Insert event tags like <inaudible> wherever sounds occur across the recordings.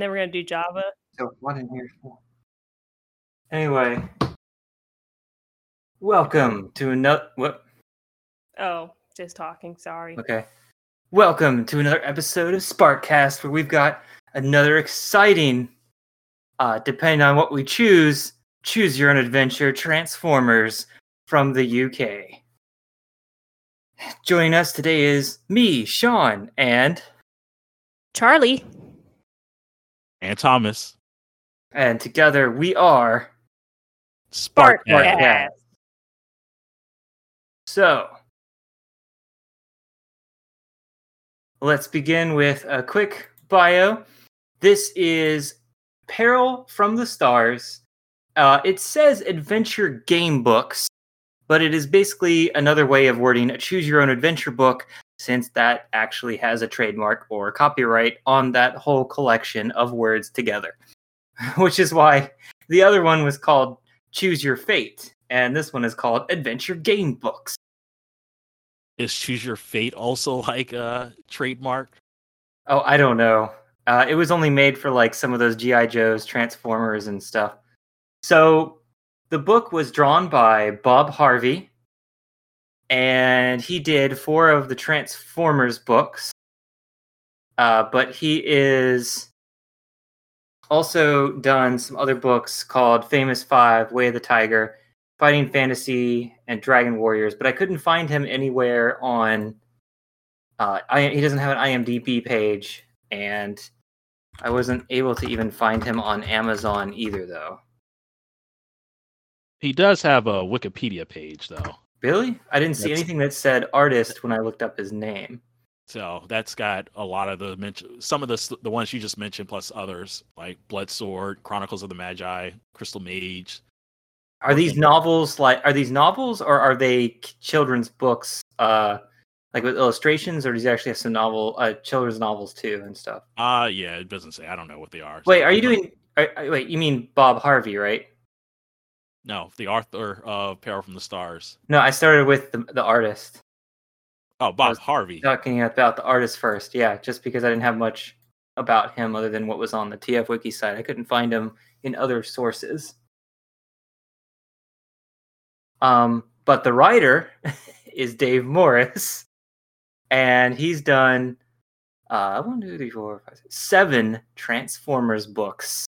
then we're gonna do Java. So one in here. Anyway, welcome to another. What? Oh, just talking. Sorry. Okay. Welcome to another episode of Sparkcast, where we've got another exciting, uh, depending on what we choose, choose your own adventure Transformers from the UK. Joining us today is me, Sean, and Charlie. And Thomas. and together we are Spark. Sparkcast. So, let's begin with a quick bio. This is Peril from the Stars. Uh, it says adventure game books, but it is basically another way of wording a choose your own adventure book, since that actually has a trademark or copyright on that whole collection of words together. <laughs> Which is why the other one was called Choose Your Fate, and this one is called Adventure Game Books. Is Choose Your Fate also like a trademark? Oh, I don't know. Uh, it was only made for like some of those GI Joes, Transformers, and stuff. So the book was drawn by Bob Harvey, and he did four of the Transformers books. Uh, but he is also done some other books called Famous Five, Way of the Tiger, Fighting Fantasy, and Dragon Warriors. But I couldn't find him anywhere on. Uh, I, he doesn't have an IMDb page, and I wasn't able to even find him on Amazon either, though. He does have a Wikipedia page though. Really? I didn't see That's- anything that said artist when I looked up his name. So that's got a lot of the mention some of the the ones you just mentioned plus others like Blood Sword, Chronicles of the Magi, Crystal Mage. Are these novels like are these novels or are they children's books uh like with illustrations or does he actually have some novel uh children's novels too and stuff? Uh yeah, it doesn't say. I don't know what they are. Wait, so are you I'm not- doing are, are- wait, you mean Bob Harvey, right? No, the author of Peril from the Stars. No, I started with the the artist. Oh, Bob Harvey. Talking about the artist first. Yeah, just because I didn't have much about him other than what was on the TF wiki site. I couldn't find him in other sources. Um, but the writer <laughs> is Dave Morris, and he's done uh one, two, three, four, five, six, seven Transformers books.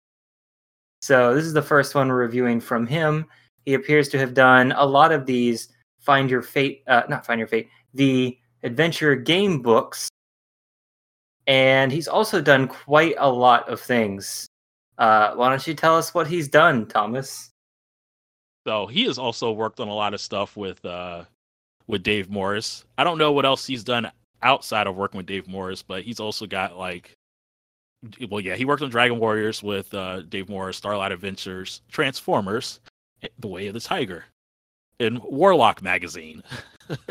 So this is the first one we're reviewing from him. He appears to have done a lot of these Find Your Fate, uh, not Find Your Fate, the adventure game books. And he's also done quite a lot of things. Uh, why don't you tell us what he's done, Thomas? So he has also worked on a lot of stuff with uh with Dave Morris. I don't know what else he's done outside of working with Dave Morris, but he's also got like well yeah, he worked on Dragon Warriors with uh Dave Morris, Starlight Adventures, Transformers, The Way of the Tiger, and Warlock magazine. <laughs>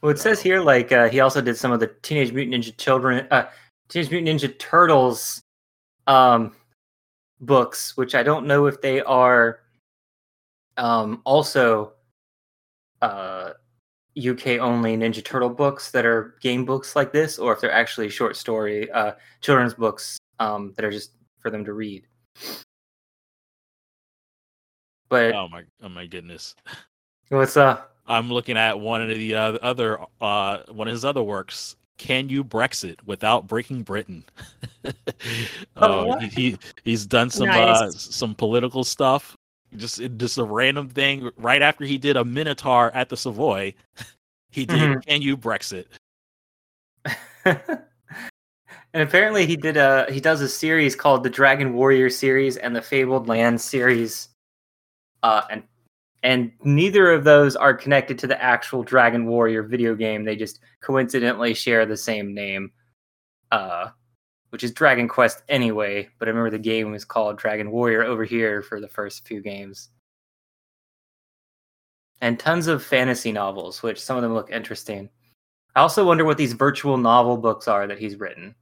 Well, it says here like uh, he also did some of the Teenage Mutant Ninja Children, uh, Teenage Mutant Ninja Turtles, um, books, which I don't know if they are, um, also, uh, UK only Ninja Turtle books that are game books like this, or if they're actually short story, uh, children's books, um, that are just for them to read. But Oh my oh my goodness. what's up? I'm looking at one of the uh, other uh one of his other works. Can you Brexit without breaking Britain? <laughs> Oh, uh, he, he he's done some uh, Nice. some political stuff. Just just a random thing. Right after he did a Minotaur at the Savoy, <laughs> he did Mhm. Can you Brexit? <laughs> and apparently he did a he does a series called the Dragon Warrior series and the Fabled Land series. Uh and and neither of those are connected to the actual Dragon Warrior video game. They just coincidentally share the same name. Uh which is Dragon Quest anyway, but I remember the game was called Dragon Warrior over here for the first few games. And tons of fantasy novels, which some of them look interesting. I also wonder what these virtual novel books are that he's written.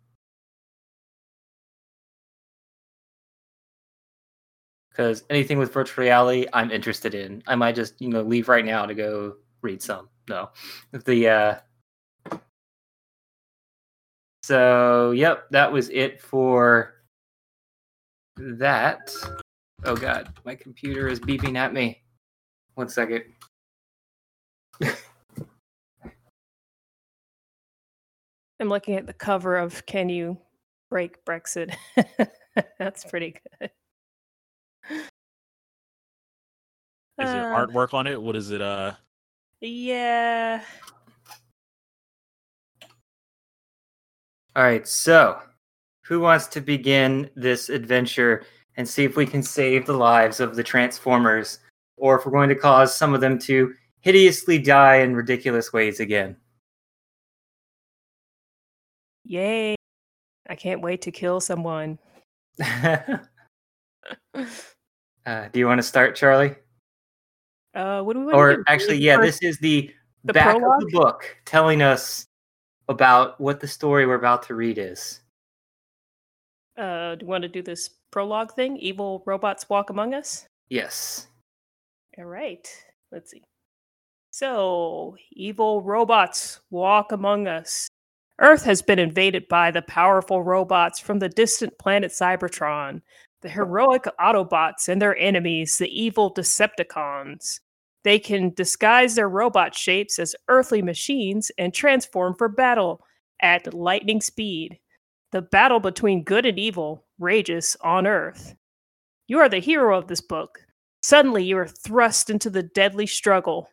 Because anything with virtual reality, I'm interested in. I might just, you know, leave right now to go read some. No, the uh, So, yep, that was it for that. Oh god, my computer is beeping at me. One second. <laughs> I'm looking at the cover of Can You Break Brexit? <laughs> That's pretty good. Is there Uh, artwork on it? What is it? Uh, Yeah. All right, so who wants to begin this adventure and see if we can save the lives of the Transformers, or if we're going to cause some of them to hideously die in ridiculous ways again? Yay. I can't wait to kill someone. <laughs> <laughs> uh, do you want to start, Charlie? Uh, what do we want Or to do? actually, yeah, this is the, the back of the book telling us about what the story we're about to read is. Uh, do you want to do this prologue thing? Evil robots walk among us? Yes. All right. Let's see. So, evil robots walk among us. Earth has been invaded by the powerful robots from the distant planet Cybertron, the heroic Autobots and their enemies, the evil Decepticons. They can disguise their robot shapes as earthly machines and transform for battle at lightning speed. The battle between good and evil rages on Earth. You are the hero of this book. Suddenly, you are thrust into the deadly struggle.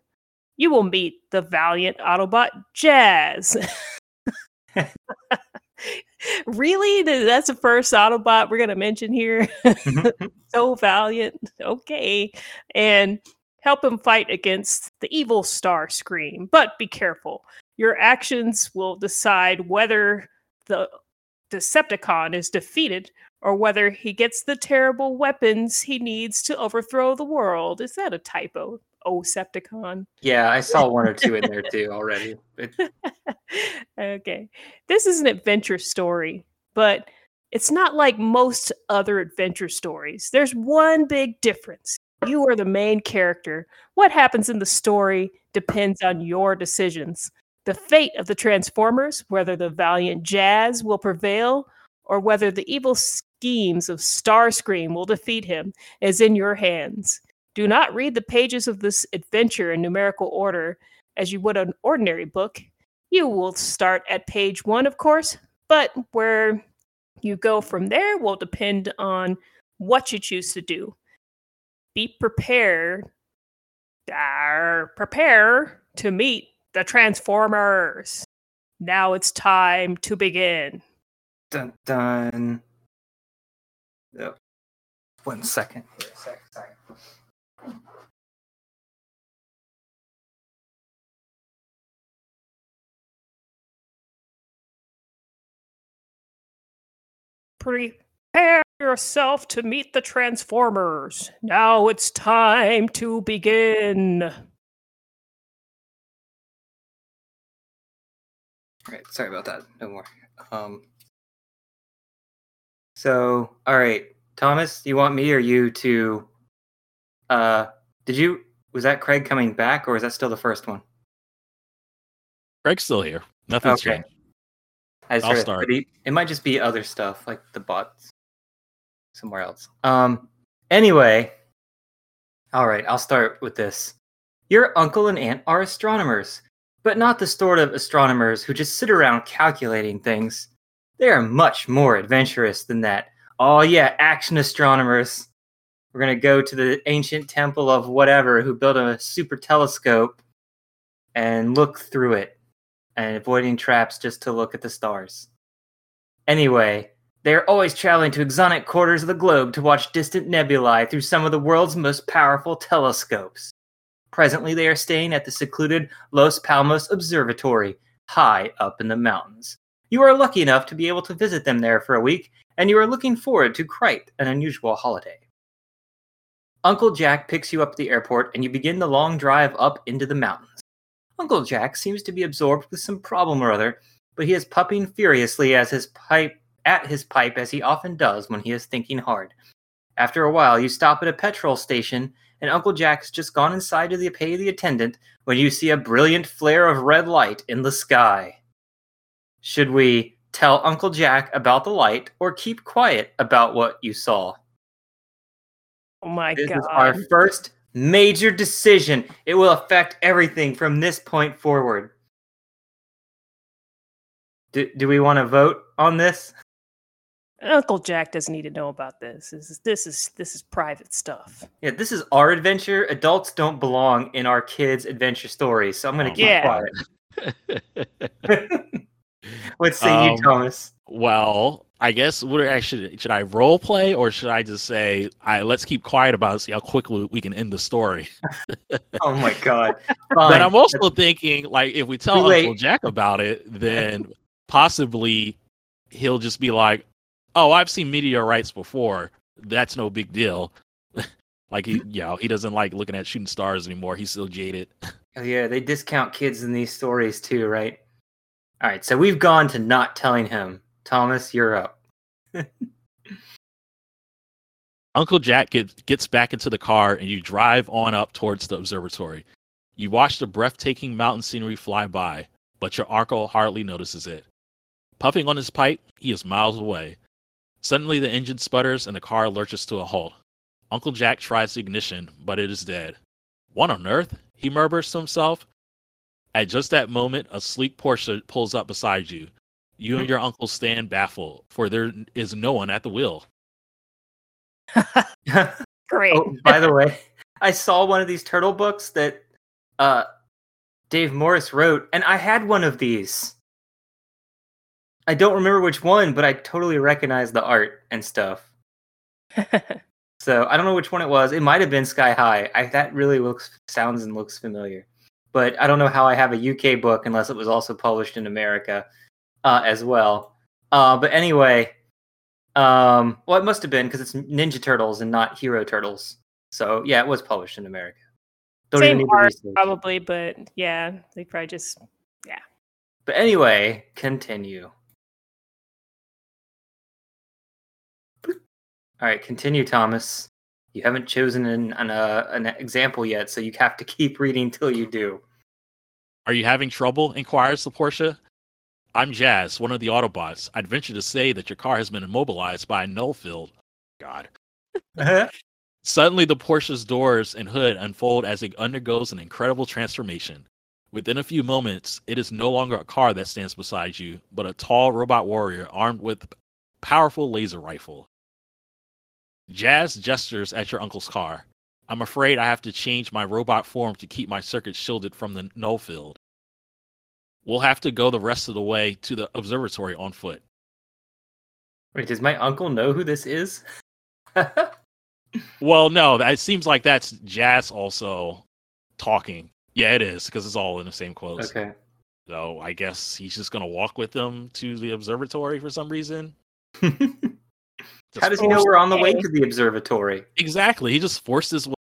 You will meet the valiant Autobot Jazz. <laughs> really? That's the first Autobot we're going to mention here? <laughs> Mm-hmm. so valiant. Okay. And help him fight against the evil Starscream. But be careful. Your actions will decide whether the Decepticon is defeated or whether he gets the terrible weapons he needs to overthrow the world. Is that a typo? Oh, Septicon. yeah, I saw one or two in there too <laughs> already. Okay. This is an adventure story, but it's not like most other adventure stories. There's one big difference. You are the main character. What happens in the story depends on your decisions. The fate of the Transformers, whether the valiant Jazz will prevail or whether the evil schemes of Starscream will defeat him, is in your hands. Do not read the pages of this adventure in numerical order as you would an ordinary book. You will start at page one, of course, but where you go from there will depend on what you choose to do. Be prepared. Arr, prepare to meet the Transformers. Now it's time to begin. Dun dun. Yep. One second. here, a sec, sorry. Prepare yourself to meet the Transformers. Now it's time to begin. Right, sorry about that. No more. Um. So, all right, Thomas, do you want me or you to? Uh, did you? Was that Craig coming back, or is that still the first one? Craig's still here. Nothing's Okay. changed. I just I'll heard it, start. it might just be other stuff, like the bots somewhere else. Um. Anyway, all right, I'll start with this. Your uncle and aunt are astronomers, but not the sort of astronomers who just sit around calculating things. They are much more adventurous than that. Oh yeah, action astronomers. We're gonna go to the ancient temple of whatever who built a super telescope and look through it and avoiding traps just to look at the stars. Anyway, they are always traveling to exotic quarters of the globe to watch distant nebulae through some of the world's most powerful telescopes. Presently, they are staying at the secluded Los Palmos Observatory, high up in the mountains. You are lucky enough to be able to visit them there for a week, and you are looking forward to quite an unusual holiday. Uncle Jack picks you up at the airport, and you begin the long drive up into the mountains. Uncle Jack seems to be absorbed with some problem or other, but he is puffing furiously as his pipe at his pipe as he often does when he is thinking hard. After a while, you stop at a petrol station, and Uncle Jack's just gone inside to the- pay the attendant when you see a brilliant flare of red light in the sky. Should we tell Uncle Jack about the light or keep quiet about what you saw. Oh my This god. is our first major decision. It will affect everything from this point forward. Do, do we want to vote on this? Uncle Jack doesn't need to know about this. This is this is this is private stuff. Yeah, this is our adventure. Adults don't belong in our kids' adventure stories, so I'm going to keep Yeah. quiet. <laughs> <laughs> what say you, Um, Thomas? well, I guess what I should should I role play or should I just say, I let's keep quiet about it, see how quickly we can end the story. <laughs> Oh my god. But I'm also thinking, like, if we tell Uncle Jack about it, then possibly he'll just be like, "Oh, I've seen meteorites before. That's no big deal." <laughs> like he, hmm. you know, he doesn't like looking at shooting stars anymore. He's still jaded. <laughs> Oh, yeah, they discount kids in these stories too, right? All right, so we've gone to not telling him. Thomas, you're up. <laughs> Uncle Jack gets gets back into the car, and you drive on up towards the observatory. You watch the breathtaking mountain scenery fly by, but your uncle hardly notices it. Puffing on his pipe, he is miles away. Suddenly, the engine sputters and the car lurches to a halt. Uncle Jack tries the ignition, but it is dead. What on earth? He murmurs to himself. At just that moment, a sleek Porsche pulls up beside you. You and your uncle stand baffled, for there is no one at the wheel. <laughs> Great. oh, by the way, I saw one of these turtle books that uh Dave Morris wrote, and I had one of these. I don't remember which one, but I totally recognize the art and stuff. <laughs> So I don't know which one it was. It might have been Sky High. I, that really looks sounds and looks familiar, but I don't know how I have a UK book unless it was also published in America uh, as well. Uh, but anyway, um, well, it must have been because it's Ninja Turtles and not Hero Turtles. So yeah, it was published in America. Don't Same art, probably, but yeah, they probably just yeah. But anyway, continue. All right, continue, Thomas. You haven't chosen an an, uh, an example yet, so you have to <laughs> keep reading till you do. Are you having trouble? inquires the Porsche. I'm Jazz, one of the Autobots. I'd venture to say that your car has been immobilized by a null field. God. <laughs> Suddenly, the Porsche's doors and hood unfold as it undergoes an incredible transformation. Within a few moments, it is no longer a car that stands beside you, but a tall robot warrior armed with a powerful laser rifle. Jazz gestures at your uncle's car. I'm afraid I have to change my robot form to keep my circuits shielded from the null field. We'll have to go the rest of the way to the observatory on foot. Wait, does my uncle know who this is? <laughs> Well, no, that- it seems like that's Jazz also talking. Yeah, it is because it's all in the same quotes. okay. So I guess he's just gonna walk with them to the observatory for some reason. <laughs> How does he know we're on the way to the observatory? Exactly. He just forced his way.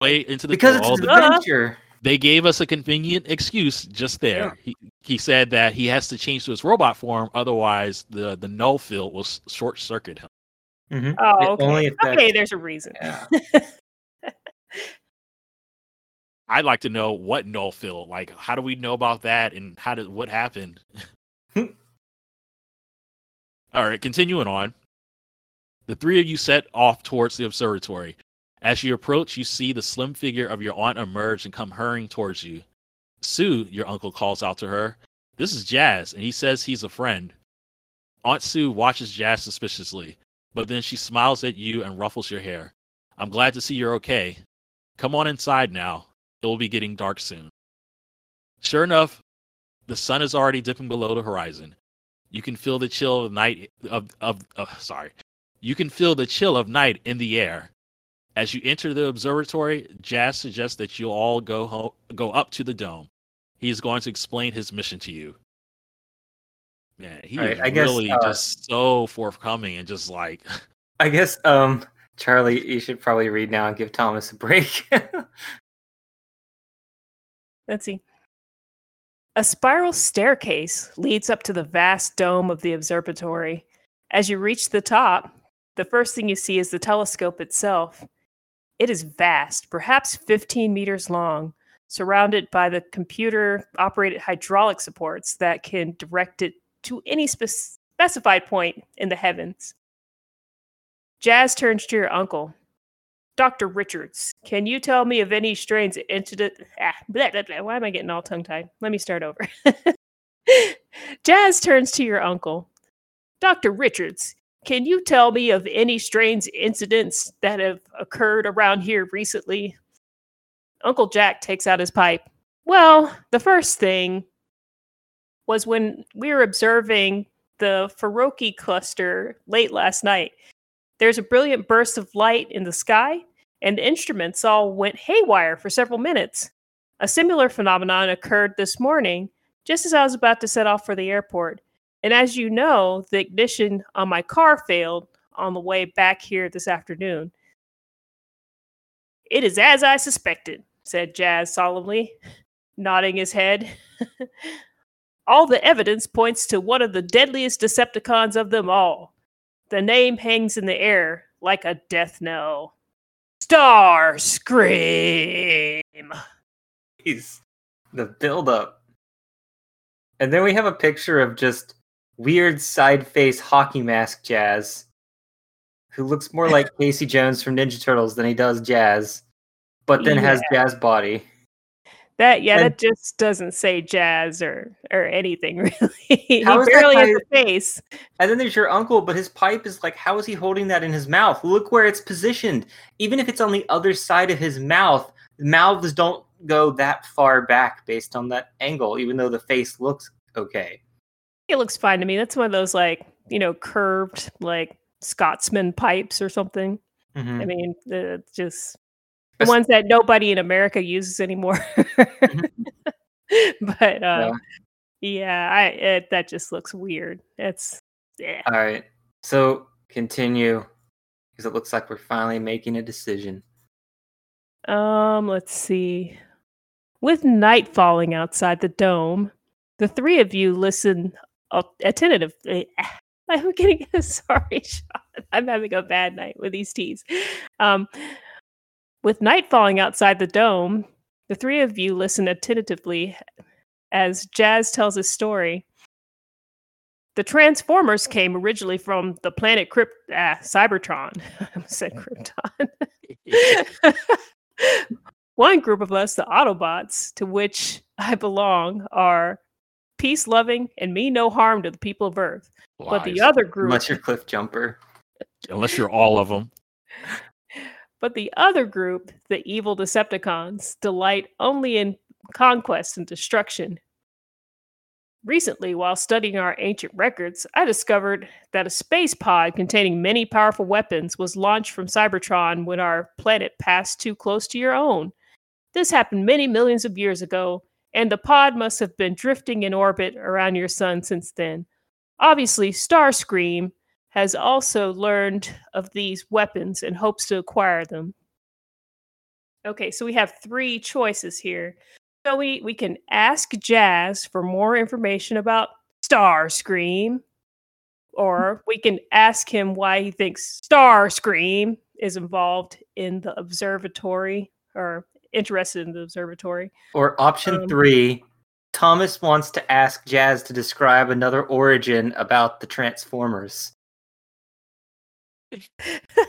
way into the Because it's world. an Duh. adventure. They gave us a convenient excuse just there. He, he said that he has to change to his robot form, otherwise the the null field will short circuit him. Mhm. oh okay. only affects- okay, there's a reason. Yeah. <laughs> I'd like to know what null field. Like, how do we know about that, and how did what happened? <laughs> All right, continuing on. The three of you set off towards the observatory. As you approach, you see the slim figure of your aunt emerge and come hurrying towards you. Sue, your uncle calls out to her. This is Jazz, and he says he's a friend. Aunt Sue watches Jazz suspiciously, but then she smiles at you and ruffles your hair. I'm glad to see you're okay. Come on inside now. It will be getting dark soon. Sure enough, the sun is already dipping below the horizon. You can feel the chill of night of of uh, sorry. You can feel the chill of night in the air. As you enter the observatory, Jazz suggests that you all go home, go up to the dome. He is going to explain his mission to you. Man, he All right, is I guess, really uh, just so forthcoming and just like <laughs> I guess, um, Charlie, you should probably read now and give Thomas a break. <laughs> Let's see. A spiral staircase leads up to the vast dome of the observatory. As you reach the top, the first thing you see is the telescope itself. It is vast, perhaps 15 meters long, surrounded by the computer operated hydraulic supports that can direct it to any spe- specified point in the heavens. Jazz turns to your uncle. Dr. Richards, can you tell me of any strange incident? Ah, blah, blah, blah. Why am I getting all tongue tied? Let me start over. <laughs> Jazz turns to your uncle. Dr. Richards, can you tell me of any strange incidents that have occurred around here recently? Uncle Jack takes out his pipe. Well, the first thing was when we were observing the Faroki cluster late last night. There's a brilliant burst of light in the sky, and the instruments all went haywire for several minutes. A similar phenomenon occurred this morning, just as I was about to set off for the airport. And as you know, the ignition on my car failed on the way back here this afternoon. It is as I suspected, said Jazz solemnly, nodding his head. <laughs> all the evidence points to one of the deadliest Decepticons of them all. The name hangs in the air like a death knell. Star Scream! Jeez, the build up. And then we have a picture of just weird side face hockey mask Jazz, who looks more like <laughs> Casey Jones from Ninja Turtles than he does Jazz, but then has Jazz body. That yeah, and, that just doesn't say jazz or or anything <laughs> really. he barely has a face. And then there's your uncle, but his pipe is like, how is he holding that in his mouth? Look where it's positioned. Even if it's on the other side of his mouth, mouths don't go that far back based on that angle, even though the face looks okay. It looks fine to me. That's one of those like you know curved like Scotsman pipes or something. Mm-hmm. I mean, it's just the ones that nobody in America uses anymore. mm-hmm. <laughs> But uh, yeah. yeah, I it, that just looks weird. It's yeah. All right. So continue because it looks like we're finally making a decision. Um, let's see. With night falling outside the dome, the three of you listen attentively. <laughs> I'm getting a <laughs> sorry, Sean. I'm having a bad night with these teas. Um, with night falling outside the dome, the three of you listen attentively as Jazz tells his story. The Transformers came originally from the planet Crypt- ah, Cybertron. <laughs> I said Krypton. One group of us, the Autobots, to which I belong, are peace loving and mean no harm to the people of Earth. Lies. But the other group. Unless you're Cliffjumper. Unless you're all of them. <laughs> But the other group, the evil Decepticons, delight only in conquest and destruction. Recently, while studying our ancient records, I discovered that a space pod containing many powerful weapons was launched from Cybertron when our planet passed too close to your own. This happened many millions of years ago, and the pod must have been drifting in orbit around your sun since then. Obviously, Starscream has also learned of these weapons and hopes to acquire them. Okay, so we have three choices here. So we, we can ask Jazz for more information about Starscream, or we can ask him why he thinks Starscream is involved in the observatory or interested in the observatory. Or option um, three, Thomas wants to ask Jazz to describe another origin about the Transformers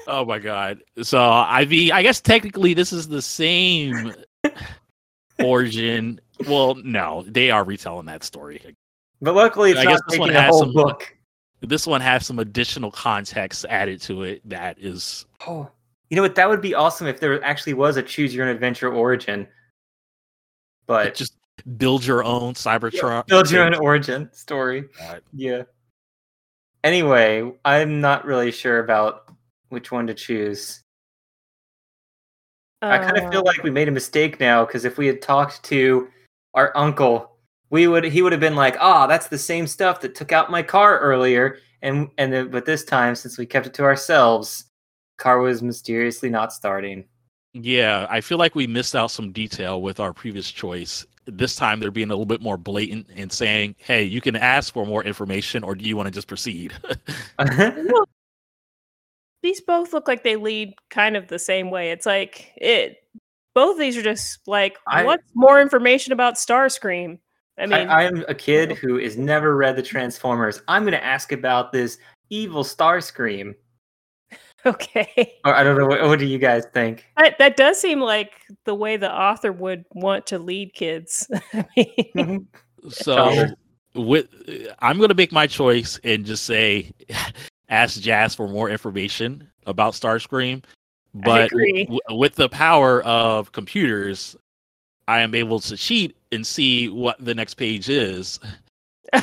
oh my god. So I mean, I guess technically this is the same <laughs> origin. Well, no, they are retelling that story. But luckily, it's I guess this one has some book. This one has some additional context added to it that is. Oh, you know what? That would be awesome if there actually was a choose your own adventure origin. But just build your own Cybertron. Yeah, build your own origin story. Right. Yeah. Anyway, I'm not really sure about which one to choose. Uh, I kind of feel like we made a mistake now because if we had talked to our uncle, we would he would have been like, "Ah, oh, that's the same stuff that took out my car earlier." And and then, but this time, since we kept it to ourselves, car was mysteriously not starting. Yeah, I feel like we missed out some detail with our previous choice. this time they're being a little bit more blatant and saying, "Hey, you can ask for more information, or do you want to just proceed?" Well, <laughs> <laughs> these both look like they lead kind of the same way. It's like it. Both of these are just like, I- what's more information about Starscream? I mean, I, I'm a kid who has never read the Transformers. I'm going to ask about this evil Starscream. <laughs> okay. Or I don't know. What, what do you guys think? That, that does seem like the way the author would want to lead kids. <laughs> I mean, so, with I'm going to make my choice and just say, <laughs> ask Jazz for more information about Starscream. But w- with the power of computers, I am able to cheat and see what the next page is. Oh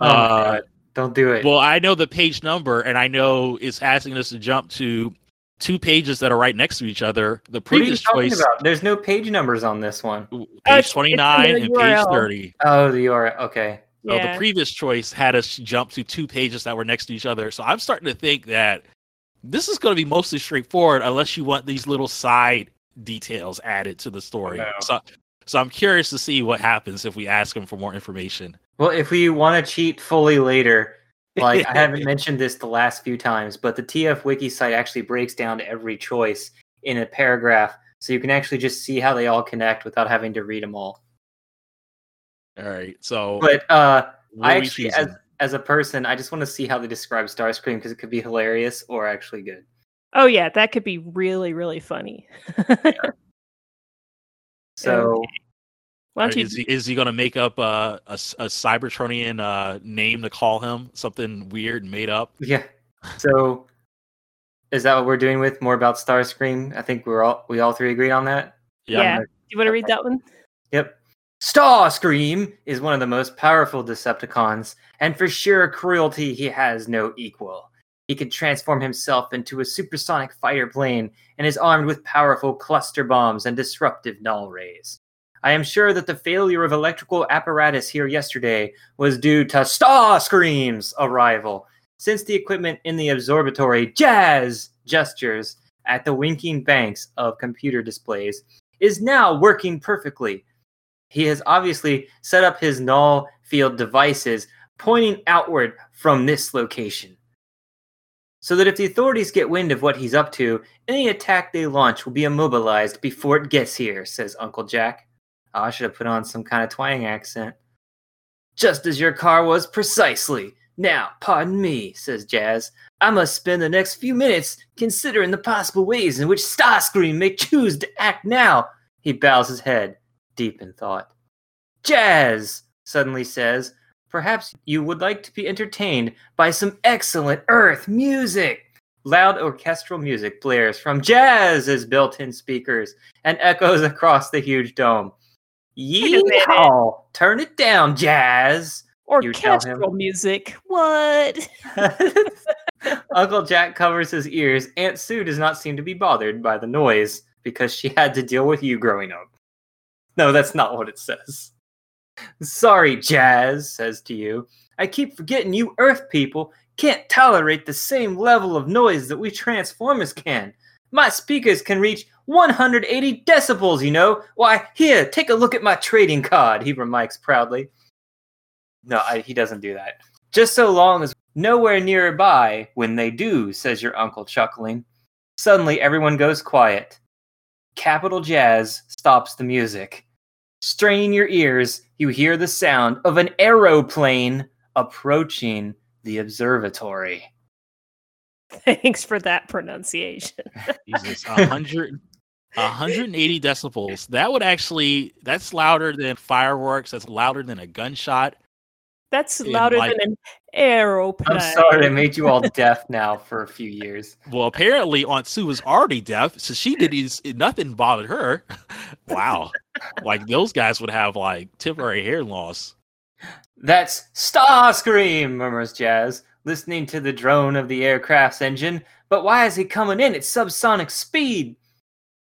Uh, God. Don't do it. Well, I know the page number, and I know it's asking us to jump to two pages that are right next to each other. The what are you previous talking choice, about? There's no page numbers on this one. page it's twenty nine the and page thirty. Oh, the URL. Okay. So yeah. the previous choice had us jump to two pages that were next to each other. So I'm starting to think that this is going to be mostly straightforward, unless you want these little side details added to the story. No. So, so I'm curious to see what happens if we ask them for more information. Well, if we want to cheat fully later, <laughs> like I haven't mentioned this the last few times, but the TF Wiki site actually breaks down every choice in a paragraph, so you can actually just see how they all connect without having to read them all. All right. So But uh, I are actually, as as a person, I just want to see how they describe Starscream because it could be hilarious or actually good. oh yeah, that could be really really funny. <laughs> So Why don't you? is he, is he going to make up uh, a, s- a Cybertronian uh, name to call him? Something weird and made up? yeah, so is that what we're doing with more about Starscream? I think we're all we all three agreed on that. Yeah. Do you want to read that one? Yep. Starscream is one of the most powerful Decepticons, and for sheer cruelty, he has no equal. He can transform himself into a supersonic fighter plane and is armed with powerful cluster bombs and disruptive null rays. I am sure that the failure of electrical apparatus here yesterday was due to Starscream's arrival, since the equipment in the observatory jazz gestures at the winking banks of computer displays is now working perfectly. He has obviously set up his null field devices pointing outward from this location. So that if the authorities get wind of what he's up to, any attack they launch will be immobilized before it gets here, says Uncle Jack. Oh, I should have put on some kind of twang accent. Just as your car was precisely. Now, pardon me, says Jazz. I must spend the next few minutes considering the possible ways in which Starscream may choose to act now. He bows his head, deep in thought. Jazz, suddenly says, perhaps you would like to be entertained by some excellent Earth music. Loud orchestral music blares from Jazz's built in speakers and echoes across the huge dome. Yeehaw! Turn it down, Jazz! Orchestral music. What? <laughs> Uncle Jack covers his ears. Aunt Sue does not seem to be bothered by the noise because she had to deal with you growing up. No, that's not what it says. Sorry, Jazz says to you. I keep forgetting you Earth people can't tolerate the same level of noise that we Transformers can. My speakers can reach 180 decibels, you know. Why, here, take a look at my trading card, he remarks proudly. No, I, he doesn't do that. Just so long as nowhere nearby when they do, says your uncle, chuckling. Suddenly, everyone goes quiet. Capital Jazz stops the music. Straining your ears, you hear the sound of an aeroplane approaching the observatory. Thanks for that pronunciation. <laughs> Jesus, a hundred, a hundred and eighty decibels. That would actually that's louder than fireworks. That's louder than a gunshot. That's louder like- than an aeroplane. I'm sorry, I made you all deaf now for a few years. <laughs> Well, apparently Aunt Sue was already deaf, so she did is nothing bothered her. <laughs> wow, like those guys would have like temporary hearing loss. That's Starscream, murmurs Jazz, listening to the drone of the aircraft's engine. But why is he coming in at subsonic speed?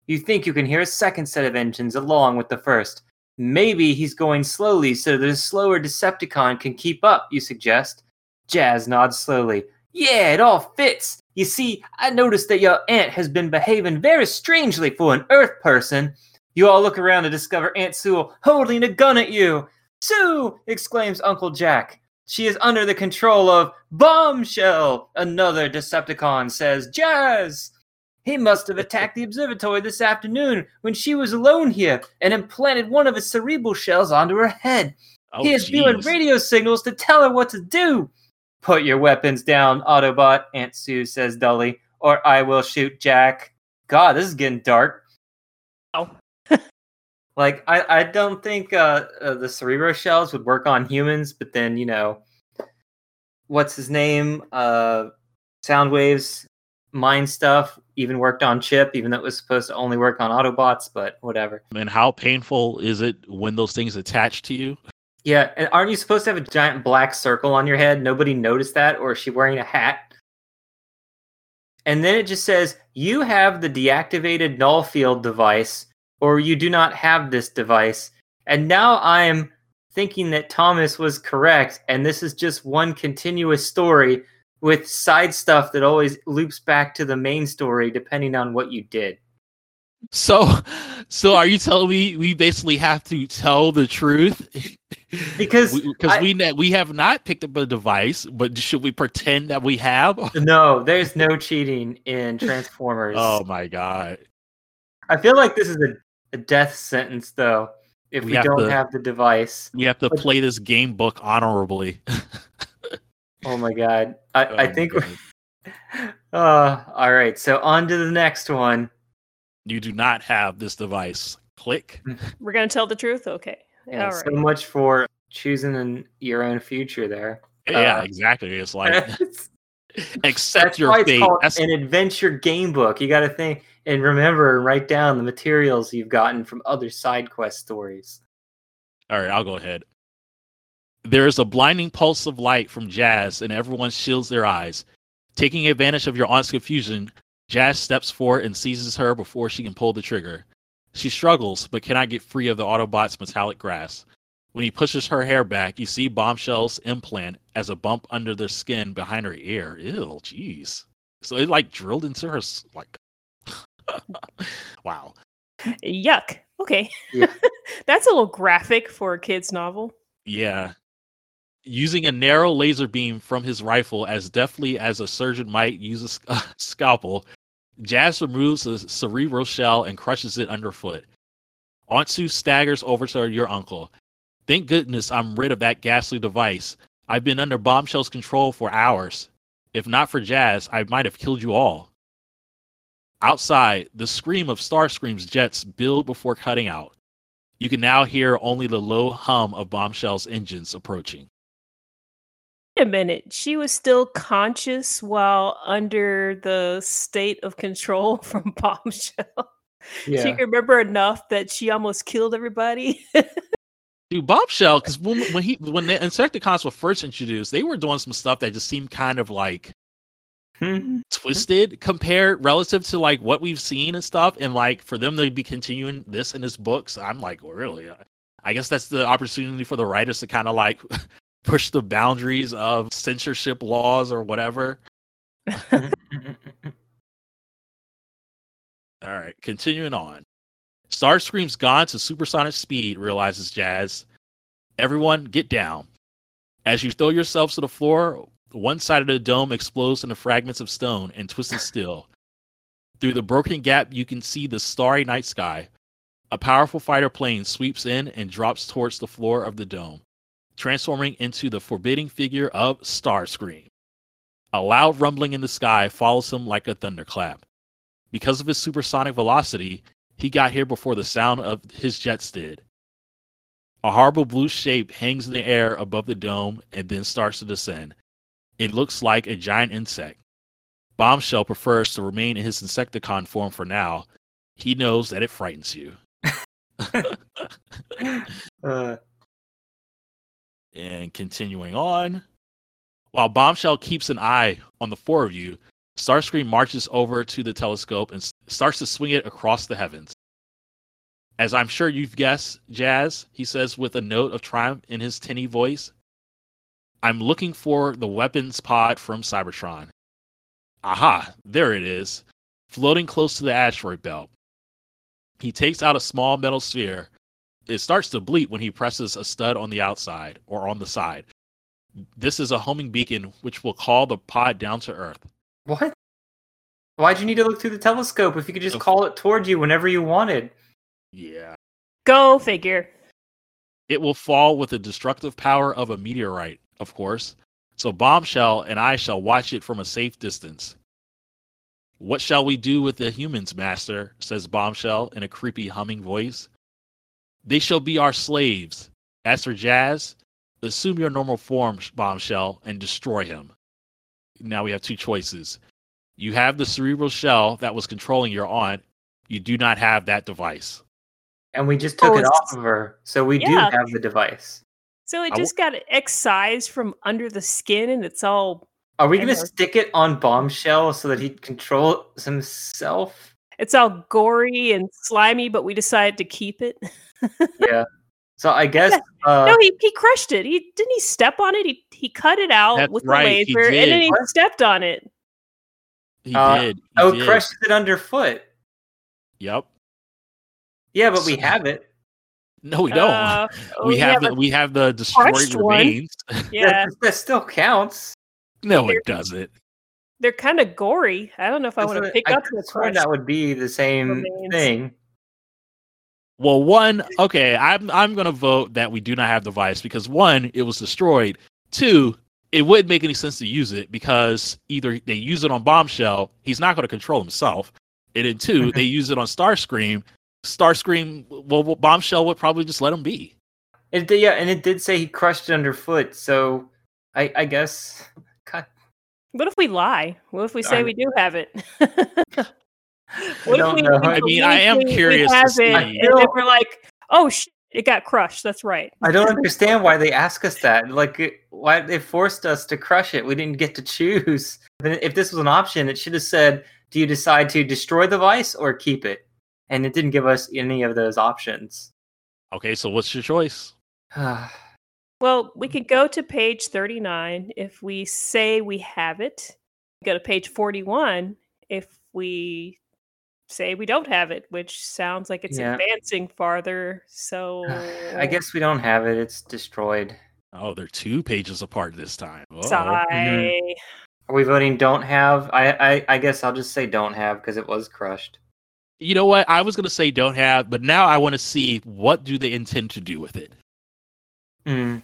You think you can hear a second set of engines along with the first. Maybe he's going slowly so that a slower Decepticon can keep up, you suggest. Jazz nods slowly. Yeah, it all fits. You see, I noticed that your aunt has been behaving very strangely for an Earth person. You all look around to discover Aunt Sue holding a gun at you. Sue! exclaims Uncle Jack. She is under the control of Bombshell. Another Decepticon says, Jazz! He must have attacked the observatory this afternoon when she was alone here and implanted one of his cerebral shells onto her head. Oh, he is viewing radio signals to tell her what to do. Put your weapons down, Autobot, Aunt Sue says dully, or I will shoot Jack. God, this is getting dark. Oh. <laughs> like, I, I don't think uh, uh, the cerebral shells would work on humans, but then, you know, what's his name? Uh, Soundwave's mind stuff even worked on Chip, even though it was supposed to only work on Autobots, but whatever. And how painful is it when those things attach to you? Yeah, and aren't you supposed to have a giant black circle on your head? Nobody noticed that, or is she wearing a hat? And then it just says you have the deactivated null field device, or you do not have this device. And now I'm thinking that Thomas was correct, and this is just one continuous story with side stuff that always loops back to the main story depending on what you did. So, so are you telling me we basically have to tell the truth? <laughs> Because because we, ne- we have not picked up a device, but should we pretend that we have? <laughs> no, there's no cheating in Transformers. Oh my god! I feel like this is a, a death sentence, though, if We we, have don't to- have the device. We have to play this game book honorably. <laughs> Oh my god. I, Oh I think. God. <laughs> Uh, all right, so on to the next one. you do not have this device. Click. We're gonna tell the truth. Okay. Yeah, All So right. much for choosing an, your own future there. Yeah, Uh, exactly. It's <laughs> like accept your why it's fate. called That's an adventure game book. You got to think and remember and write down the materials you've gotten from other side quest stories. All right, I'll go ahead. There is a blinding pulse of light from Jazz, and everyone shields their eyes. Taking advantage of your aunt's confusion, Jazz steps forward and seizes her before she can pull the trigger. She struggles, but cannot get free of the Autobot's metallic grasp. When he pushes her hair back, you see Bombshell's implant as a bump under the skin behind her ear. Ew, jeez. So it like drilled into her, like. <laughs> wow. Yuck. Okay. Yeah. <laughs> That's a little graphic for a kid's novel. Yeah. Using a narrow laser beam from his rifle as deftly as a surgeon might use a sc- <laughs> scalpel, Jazz removes the cerebral shell and crushes it underfoot. Aunt Sue staggers over to your uncle. Thank goodness I'm rid of that ghastly device. I've been under Bombshell's control for hours. If not for Jazz, I might have killed you all. Outside, the scream of Starscream's jets build before cutting out. You can now hear only the low hum of Bombshell's engines approaching. Wait a minute. She was still conscious while under the state of control <laughs> from Bombshell. She can remember enough that she almost killed everybody. Dude, Bombshell, because when when he when the Insecticons were first introduced, they were doing some stuff that just seemed kind of like Hmm. twisted compared relative to like what we've seen and stuff. And like for them to be continuing this in his books, I'm like, really? I guess that's the opportunity for the writers to kind of like <laughs> push the boundaries of censorship laws or whatever. <laughs> All right, continuing on. Starscream's gone to supersonic speed, realizes Jazz. Everyone, get down. As you throw yourselves to the floor, one side of the dome explodes into fragments of stone and twisted steel. Through the broken gap, you can see the starry night sky. A powerful fighter plane sweeps in and drops towards the floor of the dome, transforming into the forbidding figure of Starscream. A loud rumbling in the sky follows him like a thunderclap. Because of his supersonic velocity, he got here before the sound of his jets did. A horrible blue shape hangs in the air above the dome and then starts to descend. It looks like a giant insect. Bombshell prefers to remain in his Insecticon form for now. He knows that it frightens you. <laughs> Uh, And continuing on, while Bombshell keeps an eye on the four of you, Starscream marches over to the telescope and starts to swing it across the heavens. As I'm sure you've guessed, Jazz, he says with a note of triumph in his tinny voice, I'm looking for the weapons pod from Cybertron. Aha, there it is, floating close to the asteroid belt. He takes out a small metal sphere. It starts to bleep when he presses a stud on the outside or on the side. This is a homing beacon which will call the pod down to Earth. What? Why'd you need to look through the telescope if you could just call it toward you whenever you wanted? Yeah. Go figure. It will fall with the destructive power of a meteorite, of course. So Bombshell and I shall watch it from a safe distance. What shall we do with the humans, master? says Bombshell in a creepy humming voice. They shall be our slaves. As for Jazz, assume your normal form, Bombshell, and destroy him. Now we have two choices. You have the cerebral shell that was controlling your aunt. You do not have that device. And we just took Oh, it off of her, so we do have the device. So it I w- just got excised from under the skin and it's all Are we gonna stick it on Bombshell so that he controls himself? It's all gory and slimy, but we decided to keep it. Yeah. So I <laughs> guess uh, no, he, he crushed it. He didn't he step on it? He he cut it out with right, the he laser and then he What? stepped on it. He Uh, did. He oh, did. crushed it underfoot. Yep. Yeah, but we have it. No, we don't. Uh, <laughs> we we have have the, we have the destroyed crushed one. remains. <laughs> Yeah, That, that still counts. no, it doesn't. They're kind of gory. I don't know if I want to pick what- up the could've sworn crushed. that would be the same remains. thing. Well, one, okay, I'm I'm gonna vote that we do not have the device because one, it was destroyed. Two, it wouldn't make any sense to use it because either they use it on Bombshell, he's not gonna control himself, and then two, <laughs> they use it on Starscream. Starscream, well, well, Bombshell would probably just let him be. It did, yeah, and it did say he crushed it underfoot. So I, I guess. God, What if we lie? What if we say I- we do have it? <laughs> I don't know. I mean, I am believe we- we curious to have see. it, and then feel- we're like, oh shit, it got crushed. That's right. I don't understand why they ask us that. Like, it- why they forced us to crush it? We didn't get to choose. <laughs> If this was an option, it should have said, "Do you decide to destroy the vice or keep it?" And it didn't give us any of those options. Okay, so what's your choice? <sighs> <sighs> Well, we could go to page 39 if we say we have it. Go to page 41 if we say we don't have it, which sounds like it's Yeah. advancing farther. <sighs> So I guess we don't have it. It's destroyed. Oh, they're two pages apart this time. Uh-oh. sigh. Are we voting don't have? I I, I guess I'll just say don't have because it was crushed. You know what? I was gonna say don't have, but now I want to see what do they intend to do with it. Hmm.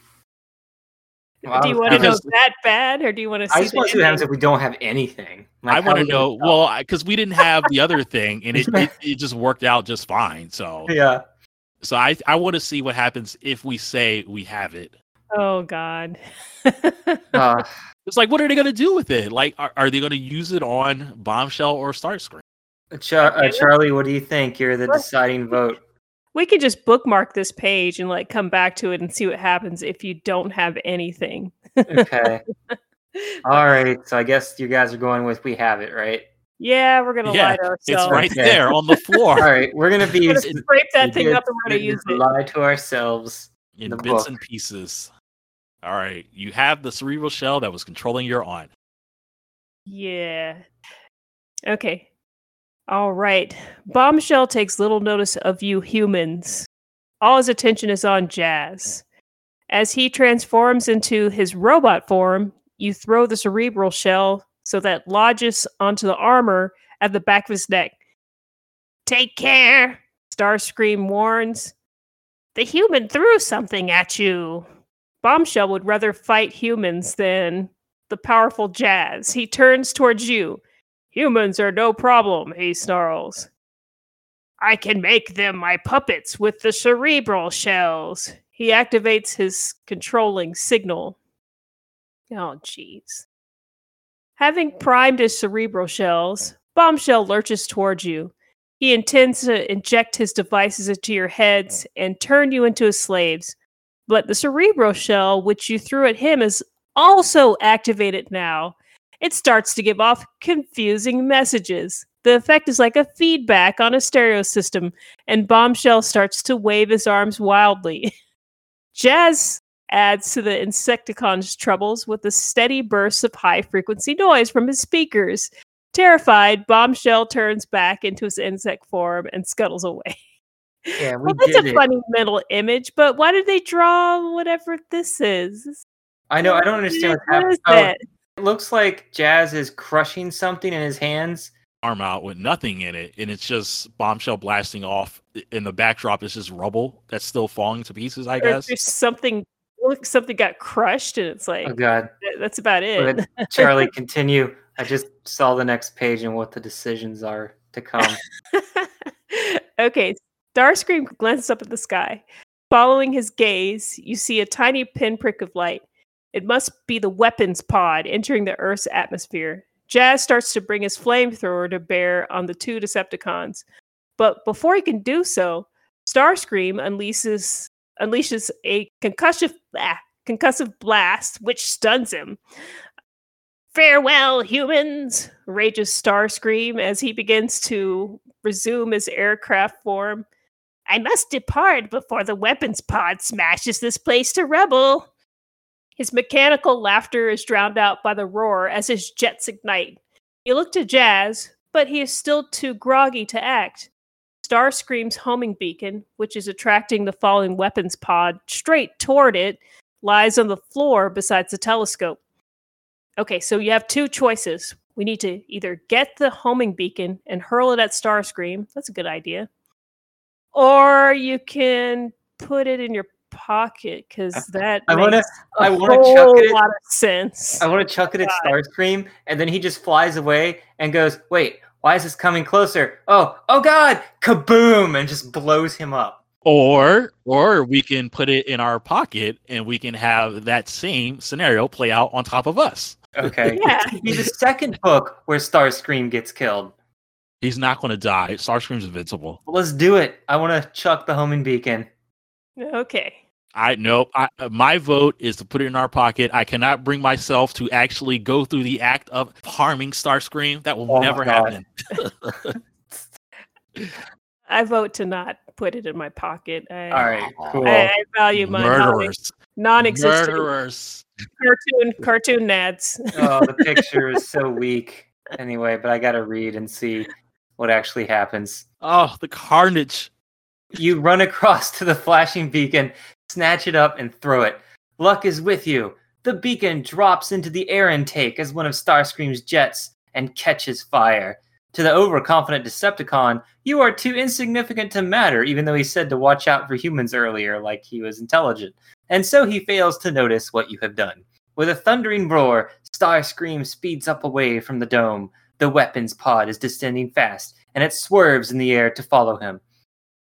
Well, do you want to know because- that bad, or do you want to? I see just want to see what happens if we don't have anything. Like, I want to know. Well, because we didn't have the other thing, and it, it <laughs> it just worked out just fine. So Yeah. so I I want to see what happens if we say we have it. Oh God. Uh, <laughs> It's like, what are they gonna do with it? Like, are, are they gonna use it on Bombshell or Starscream? Char- uh, Charlie, what do you think? You're the deciding vote. We could just bookmark this page and like come back to it and see what happens if you don't have anything. Okay. <laughs> All right. So I guess you guys are going with we have it, right? Yeah, we're gonna Yeah, lie to ourselves. It's ourselves. right Okay. there on the floor All right, We're gonna be We're gonna scrape that thing up and we're gonna use it. lie to ourselves. in the bits book. and pieces. All right, you have the cerebral shell that was controlling your aunt. Yeah. Okay. All right. Bombshell takes little notice of you humans. All his attention is on Jazz. As he transforms into his robot form, you throw the cerebral shell so that lodges onto the armor at the back of his neck. Take care, Starscream warns. The human threw something at you. Bombshell would rather fight humans than the powerful Jazz. He turns towards you. Humans are no problem, he snarls. I can make them my puppets with the cerebral shells. He activates his controlling signal. Oh, jeez. Having primed his cerebral shells, Bombshell lurches towards you. He intends to inject his devices into your heads and turn you into his slaves. But the cerebral shell, which you threw at him, is also activated now. It starts to give off confusing messages. The effect is like a feedback on a stereo system, and Bombshell starts to wave his arms wildly. <laughs> Jazz adds to the Insecticon's troubles with a steady burst of high frequency noise from his speakers. Terrified, Bombshell turns back into his insect form and scuttles away. Yeah, <laughs> we Well, that's a it. funny mental image, but why did they draw whatever this is? I know. I don't understand what's What happening. is Oh, looks like Jazz is crushing something in his hands. Arm out with nothing in it, and it's just bombshell blasting off. In the backdrop is just rubble that's still falling to pieces. I Or guess. There's something. Look, something got crushed, and it's like Oh God, that's about it. ahead, <laughs> Charlie, continue. I just saw the next page and what the decisions are to come. <laughs> okay, Starscream glances up at the sky. Following his gaze, you see a tiny pinprick of light. It must be the weapons pod entering the Earth's atmosphere. Jazz starts to bring his flamethrower to bear on the two Decepticons. But before he can do so, Starscream unleashes unleashes a concussive ah, concussive blast, which stuns him. Farewell, humans! rages Starscream as he begins to resume his aircraft form. I must depart before the weapons pod smashes this place to rubble. His mechanical laughter is drowned out by the roar as his jets ignite. You look to Jazz, but he is still too groggy to act. Starscream's homing beacon, which is attracting the falling weapons pod straight toward it, lies on the floor beside the telescope. Okay, so you have two choices. We need to either get the homing beacon and hurl it at Starscream. That's a good idea. Or you can put it in your pocket because that I wanna- makes a I wanna whole chuck it- lot of sense. I want to chuck it at Starscream, and then he just flies away and goes, "Wait, why is this coming closer? Oh, oh God! Kaboom!" and just blows him up. Or or we can put it in our pocket and we can have that same scenario play out on top of us. Okay, <laughs> Yeah. This be the second book where Starscream gets killed. He's not going to die. Starscream's invincible. Well, let's do it. I want to chuck the homing beacon. Okay. I know. I, uh, my vote is to put it in our pocket. I cannot bring myself to actually go through the act of harming Starscream. That will Oh never happen. <laughs> I vote to not put it in my pocket. I, All right, cool. I, I value my Murderers. non-existent Murderers. cartoon cartoon nads. oh, the <laughs> picture is so weak. Anyway, but I got to read and see what actually happens. Oh, the carnage. You run across to the flashing beacon, snatch it up, and throw it. Luck is with you. The beacon drops into the air intake as one of Starscream's jets and catches fire. To the overconfident Decepticon, you are too insignificant to matter, even though he said to watch out for humans earlier, like he was intelligent. And so he fails to notice what you have done. With a thundering roar, Starscream speeds up away from the dome. The weapons pod is descending fast, and it swerves in the air to follow him.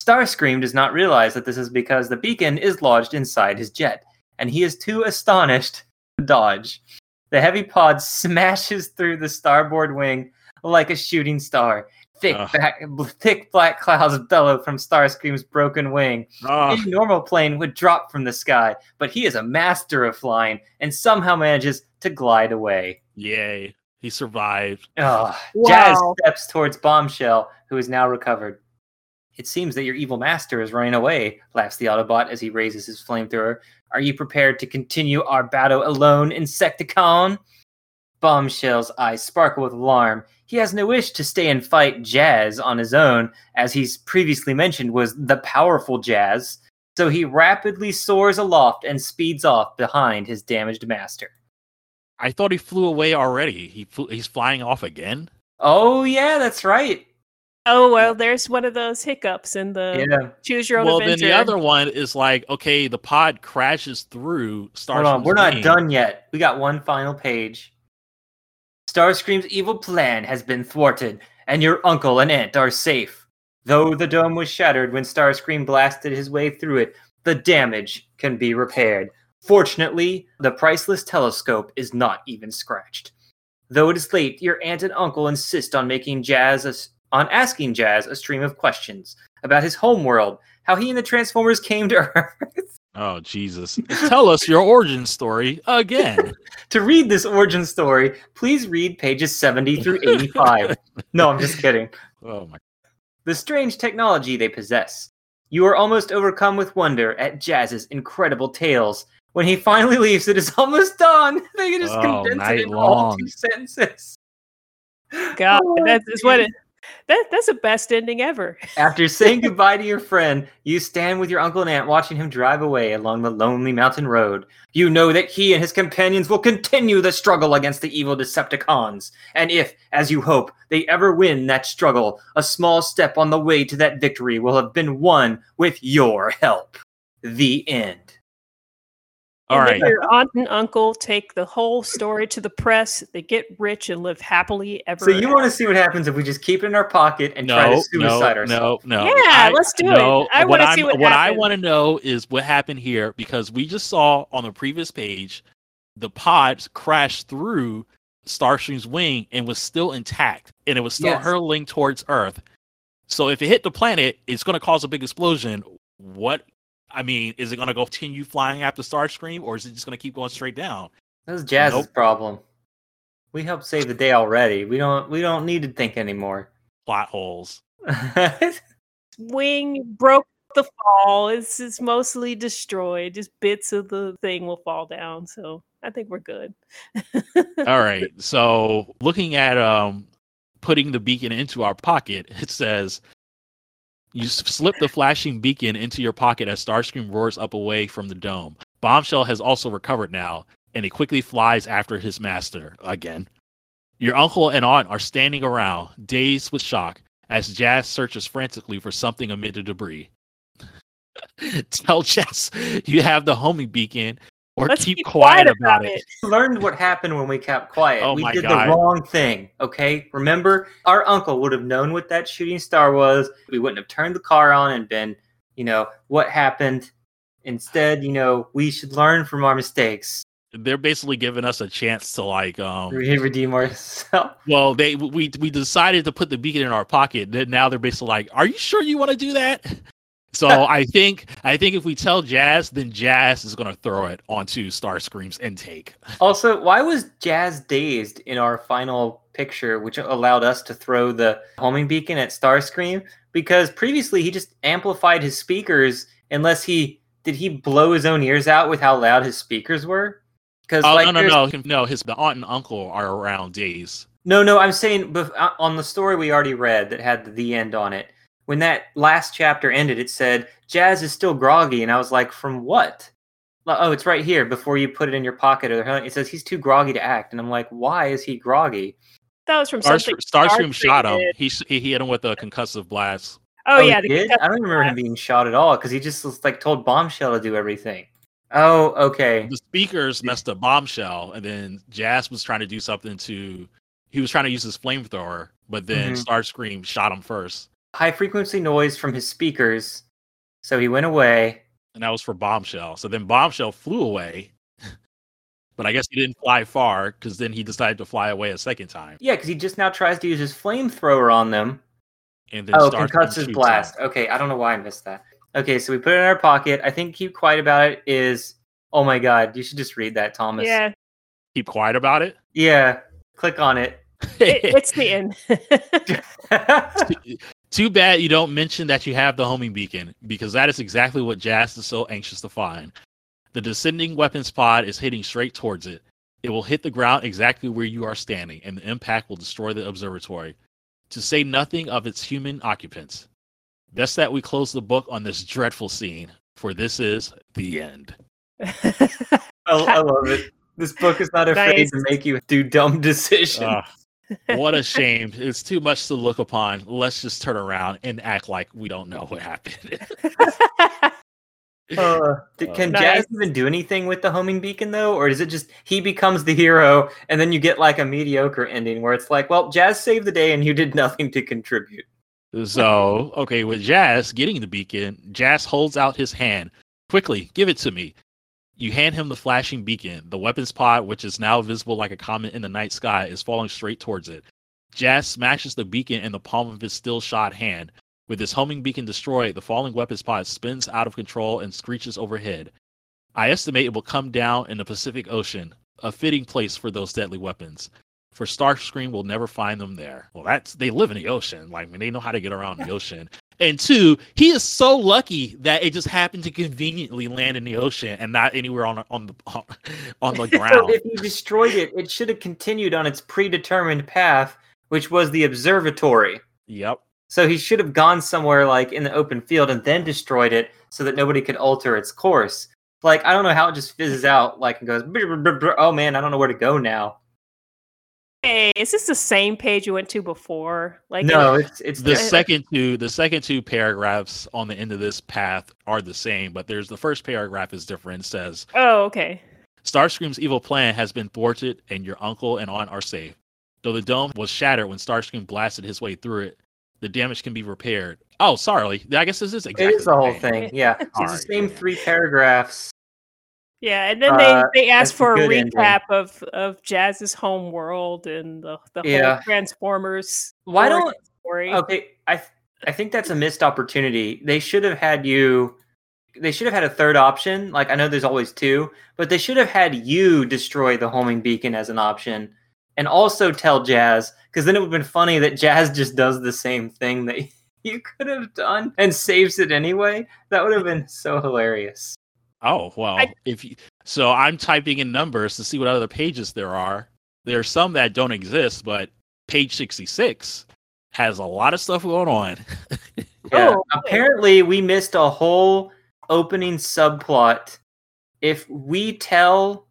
Starscream does not realize that this is because the beacon is lodged inside his jet, and he is too astonished to dodge. The heavy pod <laughs> smashes through the starboard wing like a shooting star. Thick, Ugh. back, thick black clouds bellow from Starscream's broken wing. Oh, Any normal plane would drop from the sky, but he is a master of flying and somehow manages to glide away. yay. He survived. Ugh. Jazz steps towards Bombshell, who is now recovered. It seems that your evil master is running away, laughs the Autobot as he raises his flamethrower. Are you prepared to continue our battle alone, Insecticon? Bombshell's eyes sparkle with alarm. He has no wish to stay and fight Jazz on his own, as he's previously mentioned was the powerful Jazz. So he rapidly soars aloft and speeds off behind his damaged master. I thought he flew away already. He flew, he's flying off again. Oh yeah, that's right. Oh well, there's one of those hiccups in the Yeah. choose your own well, adventure. then the other one is like, okay, the pod crashes through Starscream's Hold on, we're not wing. done yet. We got one final page. Starscream's evil plan has been thwarted, and your uncle and aunt are safe. Though the dome was shattered when Starscream blasted his way through it, the damage can be repaired. Fortunately, the priceless telescope is not even scratched. Though it is late, your aunt and uncle insist on making Jazz a s on asking Jazz a stream of questions about his homeworld, how he and the Transformers came to <laughs> Earth. Oh Jesus! Tell us your origin story again. <laughs> To read this origin story, please read pages 70 through 85. <laughs> no, I'm just kidding. oh my! The strange technology they possess. You are almost overcome with wonder at Jazz's incredible tales. When he finally leaves, it is almost done. They can just Oh, condense it in all two sentences. God, god, Oh, that's is what it. That that's the best ending ever. After <laughs> saying goodbye to your friend, you stand with your uncle and aunt watching him drive away along the lonely mountain road. You know that he and his companions will continue the struggle against the evil Decepticons. And if, as you hope, they ever win that struggle, a small step on the way to that victory will have been won with your help. The end. All and right. then your aunt and uncle take the whole story to the press. They get rich and live happily ever. So you want to see what happens if we just keep it in our pocket and try to suicide no, ourselves? no, no. Yeah, I- let's do it. I what wanna I'm- see what I happens. want to know is what happened here because we just saw on the previous page the pods crashed through Starscream's wing and was still intact, and it was still Yes. hurling towards Earth. So if it hit the planet, it's going to cause a big explosion. What? I mean, is it going to continue flying after Starscream, or is it just going to keep going straight down? That was Jazz's Nope. problem. We helped save the day already. We don't. We don't need to think anymore. Plot holes. <laughs> wing broke the fall. It's it's mostly destroyed. Just bits of the thing will fall down. So I think we're good. <laughs> All right. So looking at um putting the beacon into our pocket, it says you slip the flashing beacon into your pocket as Starscream roars up away from the dome. Bombshell has also recovered now, and he quickly flies after his master again. Your uncle and aunt are standing around, dazed with shock, as Jazz searches frantically for something amid the debris. <laughs> Tell Jazz you have the homing beacon, or Let's keep, quiet, about it. learned what happened when we kept quiet. Oh we my did God. the wrong thing. Okay, remember, our uncle would have known what that shooting star was. We wouldn't have turned the car on and been, you know, what happened. Instead, you know, we should learn from our mistakes. they're basically giving us a chance to like um redeem ourselves. <laughs> well they we we decided to put the beacon in our pocket then now they're basically like are you sure you want to do that so <laughs> i think i think if we tell jazz then jazz is going to throw it onto starscream's intake <laughs> Also, why was Jazz dazed in our final picture, which allowed us to throw the homing beacon at Starscream? Because previously he just amplified his speakers unless he did he blow his own ears out with how loud his speakers were? Because oh like no no no no his the aunt and uncle are around days no no I'm saying uh, on the story we already read that had the end on it. When that last chapter ended, it said Jazz is still groggy, and I was like, from what? Like, Oh, it's right here before you put it in your pocket. Or it says he's too groggy to act, and I'm like, why is he groggy? That was from Star, something. starscream shot him did. he, he hit him with a concussive blast Oh, he yeah, the did? I don't remember him being shot at all because he just was, like told Bombshell to do everything. Oh, okay. the speakers messed up bombshell and then jazz was trying to do something to he was trying to use his flamethrower but then Mhm. starscream shot him first High frequency noise from his speakers, so he went away. and that was for bombshell so then bombshell flew away <laughs> but i guess he didn't fly far because then he decided to fly away a second time Yeah, because he just now tries to use his flamethrower on them. and then Oh, Starscream concussive shoots blast. him. Okay, I don't know why I missed that. Okay, so we put it in our pocket. I think keep quiet about it is. Oh my god, you should just read that, Thomas. Yeah, keep quiet about it Yeah. Click on it. it, it's the end. <laughs> <laughs> Too bad you don't mention that you have the homing beacon, because that is exactly what Jazz is so anxious to find. The descending weapons pod is hitting straight towards it. It will hit the ground exactly where you are standing, and the impact will destroy the observatory, to say nothing of its human occupants. Best that we close the book on this dreadful scene, for this is the end. I, <laughs> I love it. This book is not afraid Nice. to make you do dumb <laughs> decisions. Ah, what a shame. It's too much to look upon. Let's just turn around and act like we don't know what happened. <laughs> Uh, d- Uh, can Nice. Jazz even do anything with the homing beacon though, or is it just he becomes the hero and then you get like a mediocre ending where it's like, well, Jazz saved the day and you did <laughs> nothing to contribute. So, okay, with Jazz getting the beacon, Jazz holds out his hand. Quickly, give it to me. You hand him the flashing beacon. The weapons pod, which is now visible like a comet in the night sky, is falling straight towards it. Jazz smashes the beacon in the palm of his still shot hand. With his homing beacon destroyed, the falling weapons pod spins out of control and screeches overhead. I estimate it will come down in the Pacific Ocean, a fitting place for those deadly weapons. For Starscream will never find them there. Well, that's they live in the ocean. Like, I mean, they know how to get around the <laughs> ocean. And two, he is so lucky that it just happened to conveniently land in the ocean and not anywhere on on the on the <laughs> ground. if you destroyed it, it should have continued on its predetermined path which was the observatory. Yep. So he should have gone somewhere like in the open field and then destroyed it so that nobody could alter its course. Like I don't know how it just fizzes out like and goes. "Brr, brr, brr, brr." Oh man, I don't know where to go now. Hey, is this the same page you went to before? Like No, it's it's The second two, the second two paragraphs on the end of this path are the same, but there's the first paragraph is different. It says, Oh, okay. Starscream's evil plan has been thwarted, and your uncle and aunt are safe. Though the dome was shattered when Starscream blasted his way through it, the damage can be repaired. Oh, sorry. I guess this is exactly it is the whole same. thing. Yeah, <laughs> it's the same three paragraphs. Yeah, and then Uh, they they asked that's a for a good ending. recap of of Jazz's home world and the the Yeah. whole Transformers. Why don't story? Okay, I I think that's a missed opportunity. They should have had you. They should have had a third option. Like I know there's always two, but they should have had you destroy the homing beacon as an option, and also tell Jazz because then it would have been funny that Jazz just does the same thing that <laughs> you could have done and saves it anyway. That would have been so hilarious. Oh well, I- if you, so, I'm typing in numbers to see what other pages there are. There's some that don't exist, but page 66 has a lot of stuff going on. <laughs> Yeah. Oh, Apparently, we missed a whole opening subplot. If we tell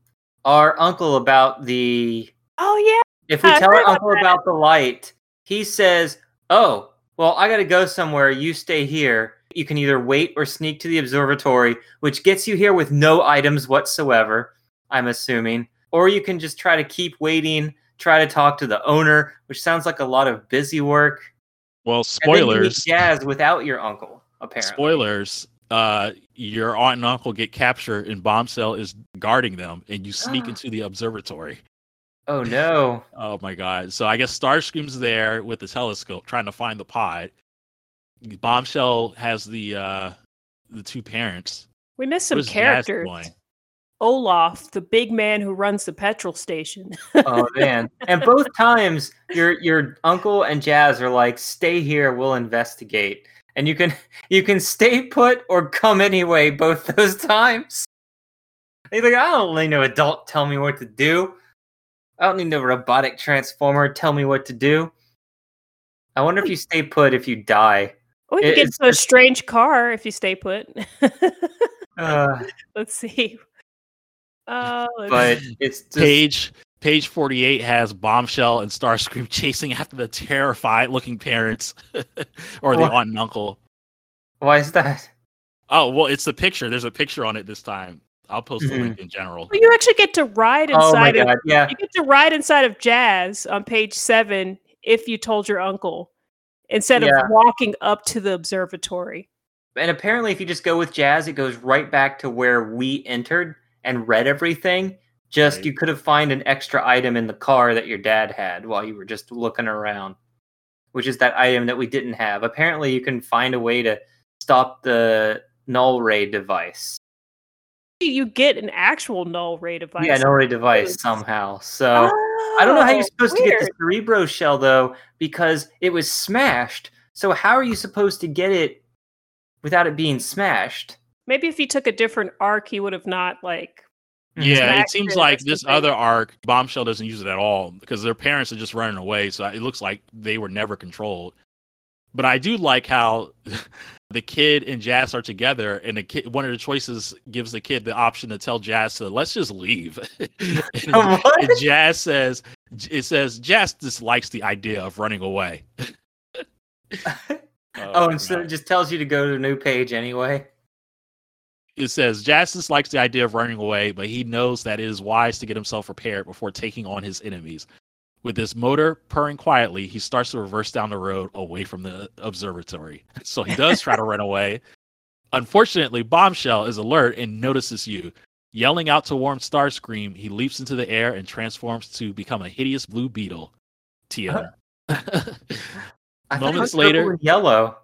our uncle about the Oh yeah. If we I tell our uncle that. about the light, he says, "Oh, well, I got to go somewhere. You stay here. You can either wait or sneak to the observatory, which gets you here with no items whatsoever. I'm assuming, or you can just try to keep waiting, try to talk to the owner, which sounds like a lot of busy work. Well, And then you meet spoilers. Jazz without your uncle, apparently. Spoilers. Uh, your aunt and uncle get captured, and Bombshell is guarding them, and you sneak <gasps> into the observatory. Oh <laughs> no! Oh my god! So I guess Starscream's there with the telescope trying to find the pod. Bombshell has the uh the two parents. We missed What some characters. Olaf, the big man who runs the petrol station. <laughs> Oh man! and both <laughs> times, your your uncle and Jazz are like, "Stay here. We'll investigate." And you can you can stay put or come anyway. Both those times. He's like, "I don't need no adult tell me what to do. I don't need no robotic transformer tell me what to do." I wonder if you stay put if you die. We It- get it's into a strange car if you stay put. Uh, <laughs> let's see. Uh, let's but it's just, Page page forty eight has Bombshell and Starscream <laughs> chasing after the terrified looking parents, <laughs> or the What? aunt and uncle. why is that? Oh well, it's the picture. There's a picture on it this time. I'll post the Mhm. link in general. Well, you actually get to ride inside. Oh my inside of god! Yeah, you get to ride inside of Jazz on page seven if you told your uncle instead Yeah. of walking up to the observatory. and apparently if you just go with jazz it goes right back to where we entered and read everything just Right. you could have find an extra item in the car that your dad had while you were just looking around which is that item that we didn't have apparently you can find a way to stop the null ray device You get an actual null ray device. yeah null ray device somehow so i don't know how you're Oh, supposed to get the weird. cerebro shell though because it was smashed so how are you supposed to get it without it being smashed Maybe if he took a different arc, he would have not like. Hmm. Yeah, it seems it like this other arc, Bombshell doesn't use it at all because their parents are just running away. So it looks like they were never controlled. But I do like how <laughs> the kid and Jazz are together, and the kid, one of the choices gives the kid the option to tell Jazz to let's just leave. <laughs> and, <laughs> What? and Jazz says, "It says Jazz dislikes the idea of running away." <laughs> Oh, my and so it just tells you to go to a new page anyway. it says Jazz dislikes the idea of running away, but he knows that it is wise to get himself prepared before taking on his enemies. With his motor purring quietly, he starts to reverse down the road away from the observatory. <laughs> So he does try to run away. Unfortunately, Bombshell is alert and notices you. Yelling out to warn Starscream, he leaps into the air and transforms to become a hideous blue beetle. Tia. Uh, <laughs> it Moments later- yellow.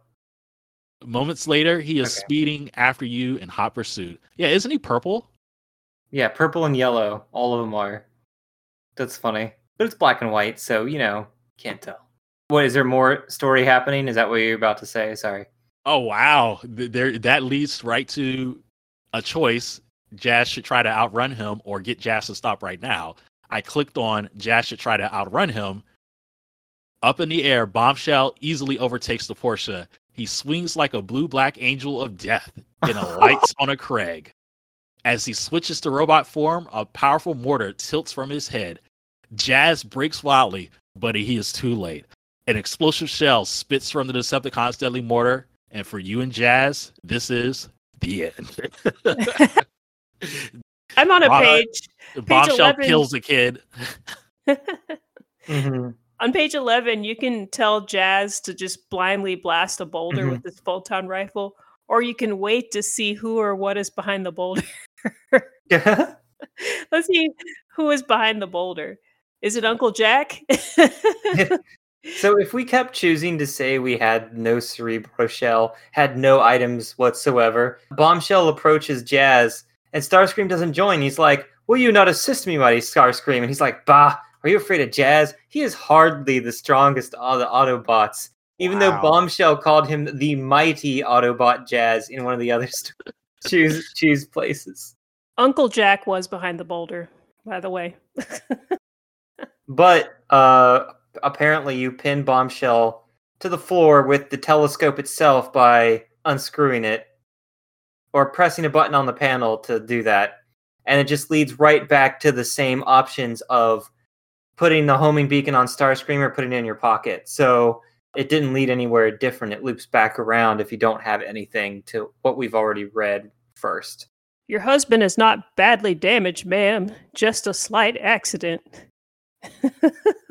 Moments later, he is Okay. speeding after you in hot pursuit. Yeah, isn't he purple? Yeah, purple and yellow. All of them are. That's funny, but it's black and white, so you know can't tell. What is there more story happening? Is that what you're about to say? Sorry. Oh wow, there that leads right to a choice. Jazz should try to outrun him or get Jazz to stop right now. I clicked on Jazz should try to outrun him, Up in the air, Bombshell easily overtakes the Porsche. He swings like a blue black angel of death in <laughs> a lights on a Craig. As he switches to robot form, a powerful mortar tilts from his head. Jazz brakes wildly, but he is too late. An explosive shell spits from the Decepticon's deadly mortar, and for you and Jazz, this is the end. <laughs> I'm on a Wow. page. Bombshell 11. kills a kid. Mhm. <laughs> On page 11, you can tell Jazz to just blindly blast a boulder Mhm. with his photon rifle, or you can wait to see who or what is behind the boulder. yeah. <laughs> Let's see who is behind the boulder. Is it Uncle Jack? <laughs> so if we kept choosing to say we had no cerebro shell, had no items whatsoever, Bombshell approaches Jazz, and Starscream doesn't join. He's like, "Will you not assist me, mighty Starscream?" And he's like, "Bah, are you afraid of Jazz? He is hardly the strongest of the Autobots." Even though Bombshell called him the mighty Autobot Jazz in one of the other <laughs> st- choose choose places. Uncle Jack was behind the boulder, by the way. <laughs> But uh, apparently, you pin Bombshell to the floor with the telescope itself by unscrewing it or pressing a button on the panel to do that. And it just leads right back to the same options of putting the homing beacon on Starscream or putting it in your pocket. So it didn't lead anywhere different. It loops back around if you don't have anything to what we've already read first. Your husband is not badly damaged, ma'am. Just a slight accident.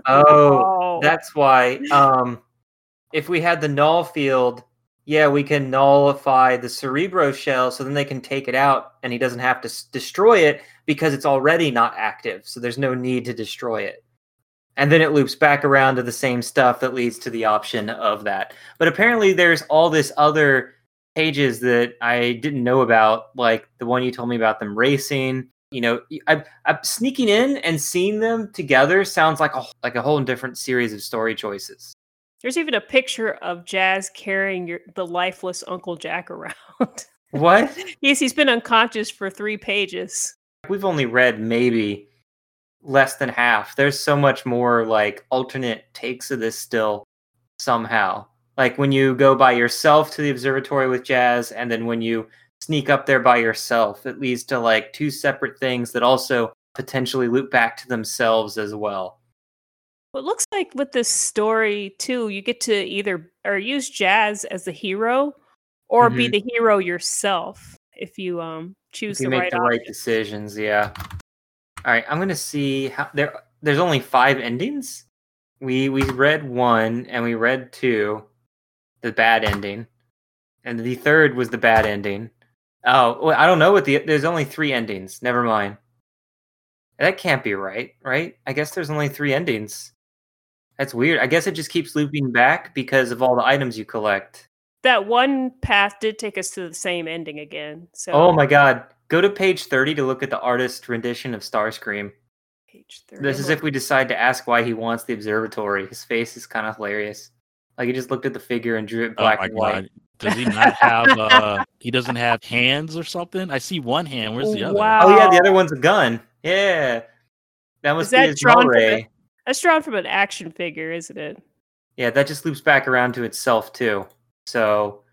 Oh, That's why um if we had the null field, yeah, we can nullify the cerebro shell so then they can take it out and he doesn't have to s- destroy it because it's already not active. So there's no need to destroy it. And then it loops back around to the same stuff that leads to the option of that. But apparently there's all this other pages that I didn't know about like the one you told me about them racing you know I, I sneaking in and seeing them together sounds like a like a whole different series of story choices There's even a picture of Jazz carrying your, the lifeless Uncle Jack around. <laughs> what yes, he's been unconscious for three pages. we've only read maybe less than half there's so much more like alternate takes of this still somehow like when you go by yourself to the observatory with jazz and then when you sneak up there by yourself it leads to like two separate things that also potentially loop back to themselves as well Well, it looks like with this story too, you get to either or use Jazz as the hero, or be Mhm. the hero yourself if you um choose if you the make right the option. right decisions yeah all right i'm gonna see how there there's only five endings we we read one and we read two the bad ending and the third was the bad ending oh well, i don't know what the there's only three endings never mind that can't be right right i guess there's only three endings that's weird i guess it just keeps looping back because of all the items you collect That one path did take us to the same ending again. So oh my god go to page 30 to look at the artist rendition of starscream page 30. This is if we decide to ask why he wants the observatory. His face is kind of hilarious. Like he just looked at the figure and drew it Oh black my and white. god. Does he not have uh <laughs> he doesn't have hands or something? I see one hand. Where's the other? Wow. Oh yeah, the other one's a gun. Yeah, that must that be his drawn from Ray. That's drawn from an action figure, isn't it? Yeah, that just loops back around to itself too. So,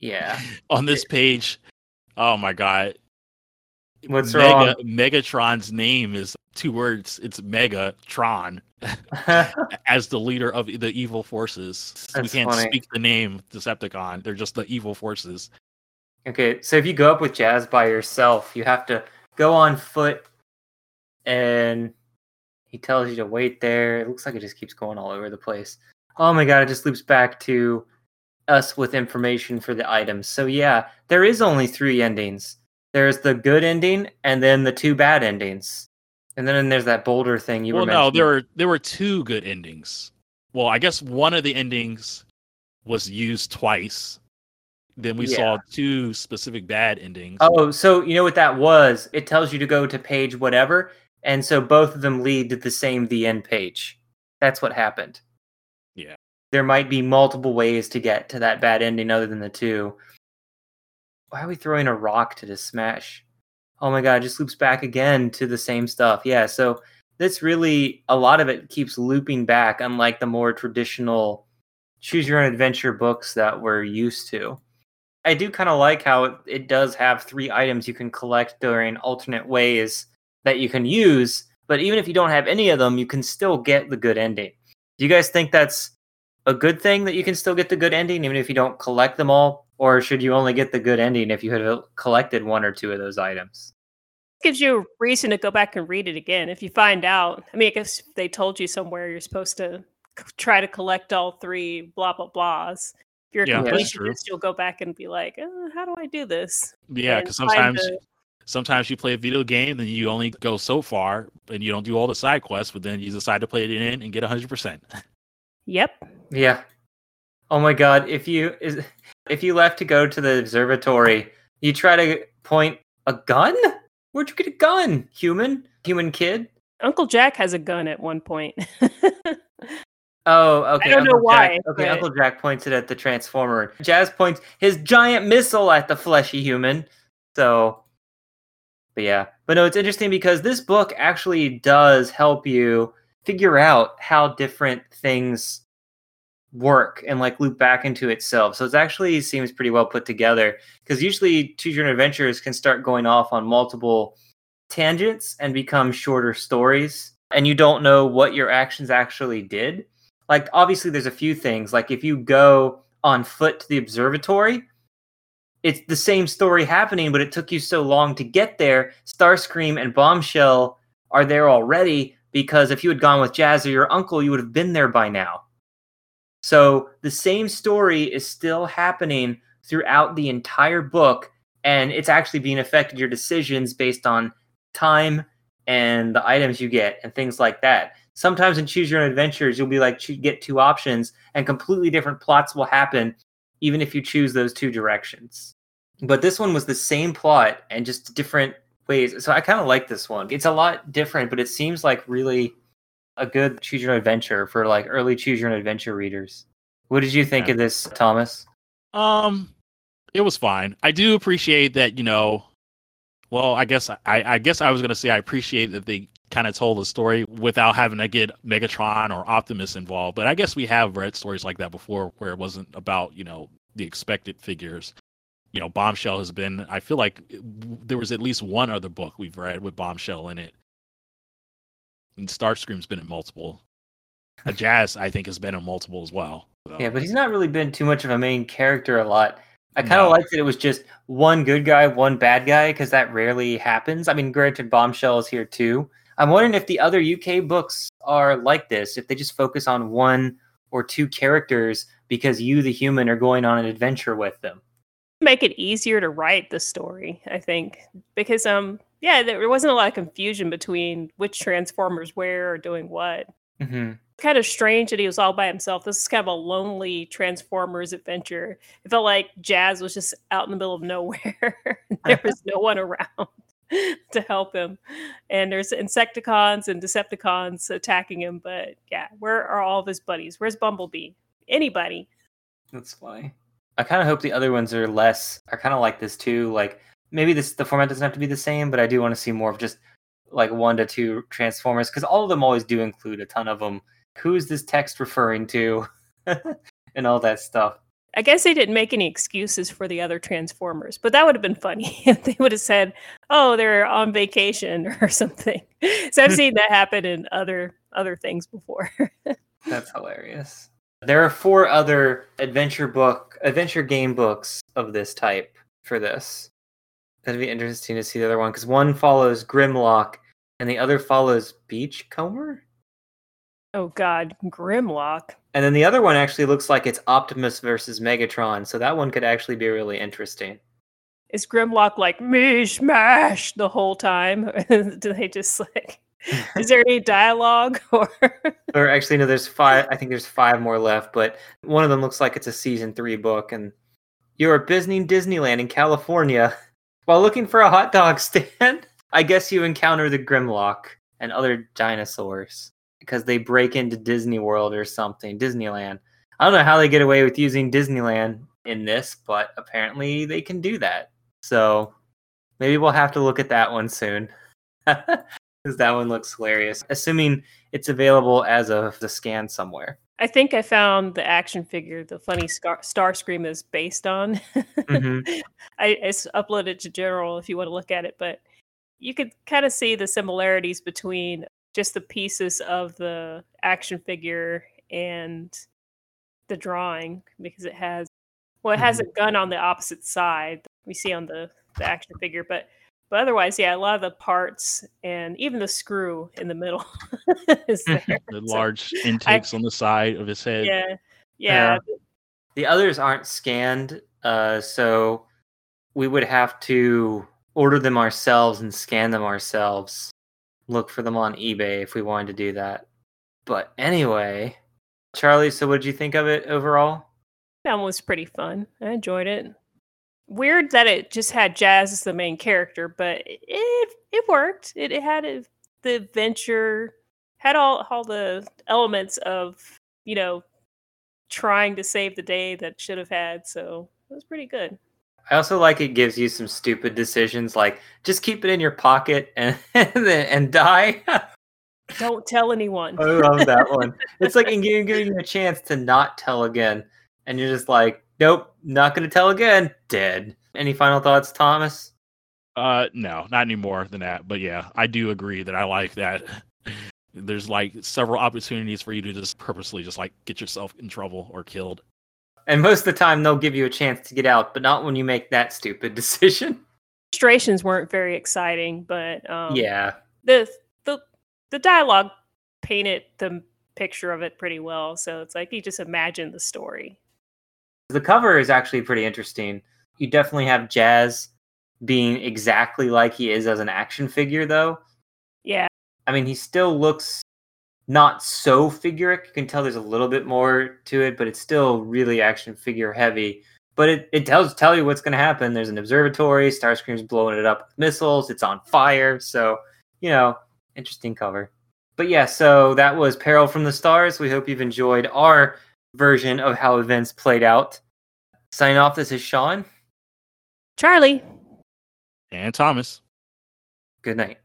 yeah, <laughs> On this page. Oh my god. what's Mega wrong? Megatron's name is two words. It's Megatron <laughs> as the leader of the evil forces. we can't funny. speak the name Decepticon. They're just the evil forces. okay, so if you go up with Jazz by yourself, you have to go on foot, and he tells you to wait there. It looks like it just keeps going all over the place. Oh my god, it just loops back to us with information for the items. So yeah, there is only three endings. There's the good ending and then the two bad endings. And then there's that boulder thing you well, were no, there were there were two good endings. Well, I guess one of the endings was used twice. Then we saw two specific bad endings. Oh, so you know what that was? It tells you to go to page whatever, and so both of them lead to the same the end page. That's what happened. Yeah. There might be multiple ways to get to that bad ending other than the two. Why are we throwing a rock to just smash? Oh my god, it just loops back again to the same stuff. Yeah, so this really a lot of it keeps looping back, unlike the more traditional choose your own adventure books that we're used to. I do kind of like how it, it does have three items you can collect during alternate ways that you can use, but even if you don't have any of them, you can still get the good ending. Do you guys think that's a good thing that you can still get the good ending even if you don't collect them all? Or should you only get the good ending if you had collected one or two of those items? gives you a reason to go back and read it again if you find out. I mean, I guess they told you somewhere you're supposed to try to collect all three blah blah blahs. If you're a Yeah, that's completionist, you'll go back and be like, uh, "How do I do this?" Yeah, because sometimes the- sometimes you play a video game and you only go so far and you don't do all the side quests, but then you decide to play it in and get hundred percent. Yep. Yeah. Oh my god, if you is if you left to go to the observatory, you try to point a gun? Where'd you get a gun? Human? Human kid? Uncle Jack has a gun at one point. <laughs> Oh, okay. I don't know Uncle Jack- why, okay, but- Uncle Jack points it at the Transformer. Jazz points his giant missile at the fleshy human. So, but yeah. But no, it's interesting because this book actually does help you figure out how different things work and like loop back into itself. So it actually seems pretty well put together because usually choose your adventures can start going off on multiple tangents and become shorter stories and you don't know what your actions actually did. Like obviously there's a few things. Like if you go on foot to the observatory it's the same story happening but it took you so long to get there starscream and bombshell are there already because if you had gone with jazz or your uncle you would have been there by now so the same story is still happening throughout the entire book and it's actually being affected your decisions based on time and the items you get and things like that. Sometimes in choose your own adventures you'll be like get two options and completely different plots will happen even if you choose those two directions. But this one was the same plot and just different ways. So i kind of like this one. It's a lot different but it seems like really a good choose your own adventure for like early choose your own adventure readers what did you think Yeah. of this thomas Um, it was fine. I do appreciate that. You know, well, I guess I, I guess I was gonna say I appreciate that they kind of told the story without having to get Megatron or Optimus involved. But I guess we have read stories like that before, where it wasn't about you know the expected figures. You know, Bombshell has been. I feel like there was at least one other book we've read with Bombshell in it, and Starscream's been in multiple. Uh, Jazz, I think, has been in multiple as well. so. Yeah, but he's not really been too much of a main character a lot. I kind of No. liked that it was just one good guy, one bad guy, because that rarely happens. I mean, granted, Bombshell is here too. I'm wondering if the other UK books are like this, if they just focus on one or two characters because you, the human, are going on an adventure with them. Make it easier to write the story, I think, because um, yeah, there wasn't a lot of confusion between which Transformers where or doing what. hmm Kind of strange that he was all by himself. This is kind of a lonely Transformers adventure. It felt like Jazz was just out in the middle of nowhere. <laughs> there was no one around <laughs> to help him. And there's Insecticons and Decepticons attacking him. But yeah, where are all of his buddies? Where's Bumblebee? Anybody? That's funny. I kind of hope the other ones are less. I kind of like this too. Like maybe this the format doesn't have to be the same, but I do want to see more of just like one to two Transformers because all of them always do include a ton of them. Who is this text referring to? <laughs> and all that stuff. I guess they didn't make any excuses for the other Transformers, but that would have been funny <laughs> if they would have said, "Oh, they're on vacation" <laughs> or something. So I've seen that happen in other other things before. That's hilarious. There are four other adventure book, adventure game books of this type for this. That'd be interesting to see the other one because one follows Grimlock and the other follows Beachcomber. oh God, Grimlock. And then the other one actually looks like it's Optimus versus Megatron, so that one could actually be really interesting. Is Grimlock like me smash the whole time? <laughs> Do they just like? <laughs> Is there any dialogue <laughs> or? Or actually, no, there's five. I think there's five more left, but one of them looks like it's a season three book. And you're visiting Disneyland in California while looking for a hot dog <laughs> stand. I guess you encounter the Grimlock and other dinosaurs because they break into Disney World or something, Disneyland. I don't know how they get away with using Disneyland in this, but apparently they can do that. So maybe we'll have to look at that one soon. <laughs> because that one looks hilarious. Assuming it's available as of the scan somewhere. I think I found the action figure the funny Scar- Starscream is based on. <laughs> Mhm. I it's uploaded to general if you want to look at it, but you could kind of see the similarities between just the pieces of the action figure and the drawing because it has well it has a gun on the opposite side we see on the, the action figure but but otherwise yeah a lot of the parts and even the screw in the middle <laughs> is there The So, large intakes on the side of his head. yeah yeah The others aren't scanned, uh, so we would have to order them ourselves and scan them ourselves. Look for them on eBay if we wanted to do that. But anyway, Charlie, so what did you think of it overall? That one was pretty fun. I enjoyed it. Weird that it just had Jazz as the main character, but it it worked. It, it had a, the adventure, had all all the elements of you know trying to save the day that should have had. So it was pretty good. I also like it gives you some stupid decisions like just keep it in your pocket and <laughs> and, and die. Don't tell anyone. I love that one. <laughs> It's like giving, giving you a chance to not tell again, and you're just like, nope, not going to tell again. Dead. Any final thoughts, Thomas? Uh, no, not any more than that. But yeah, I do agree that I like that. <laughs> There's like several opportunities for you to just purposely just like get yourself in trouble or killed. And most of the time, they'll give you a chance to get out, but not when you make that stupid <laughs> decision. Illustrations weren't very exciting, but um, yeah. the the the dialogue painted the picture of it pretty well. So it's like you just imagine the story. The cover is actually pretty interesting. You definitely have Jazz being exactly like he is as an action figure, though. Yeah, I mean, he still looks not so figuric. You can tell there's a little bit more to it, but it's still really action figure heavy. But it, it tells tell you what's going to happen. There's an observatory. Starscream's blowing it up with missiles. It's on fire. So you know, interesting cover. But yeah, so that was Peril from the Stars. We hope you've enjoyed our version of how events played out. Signing off. This is Sean. Charlie. And Thomas. Good night.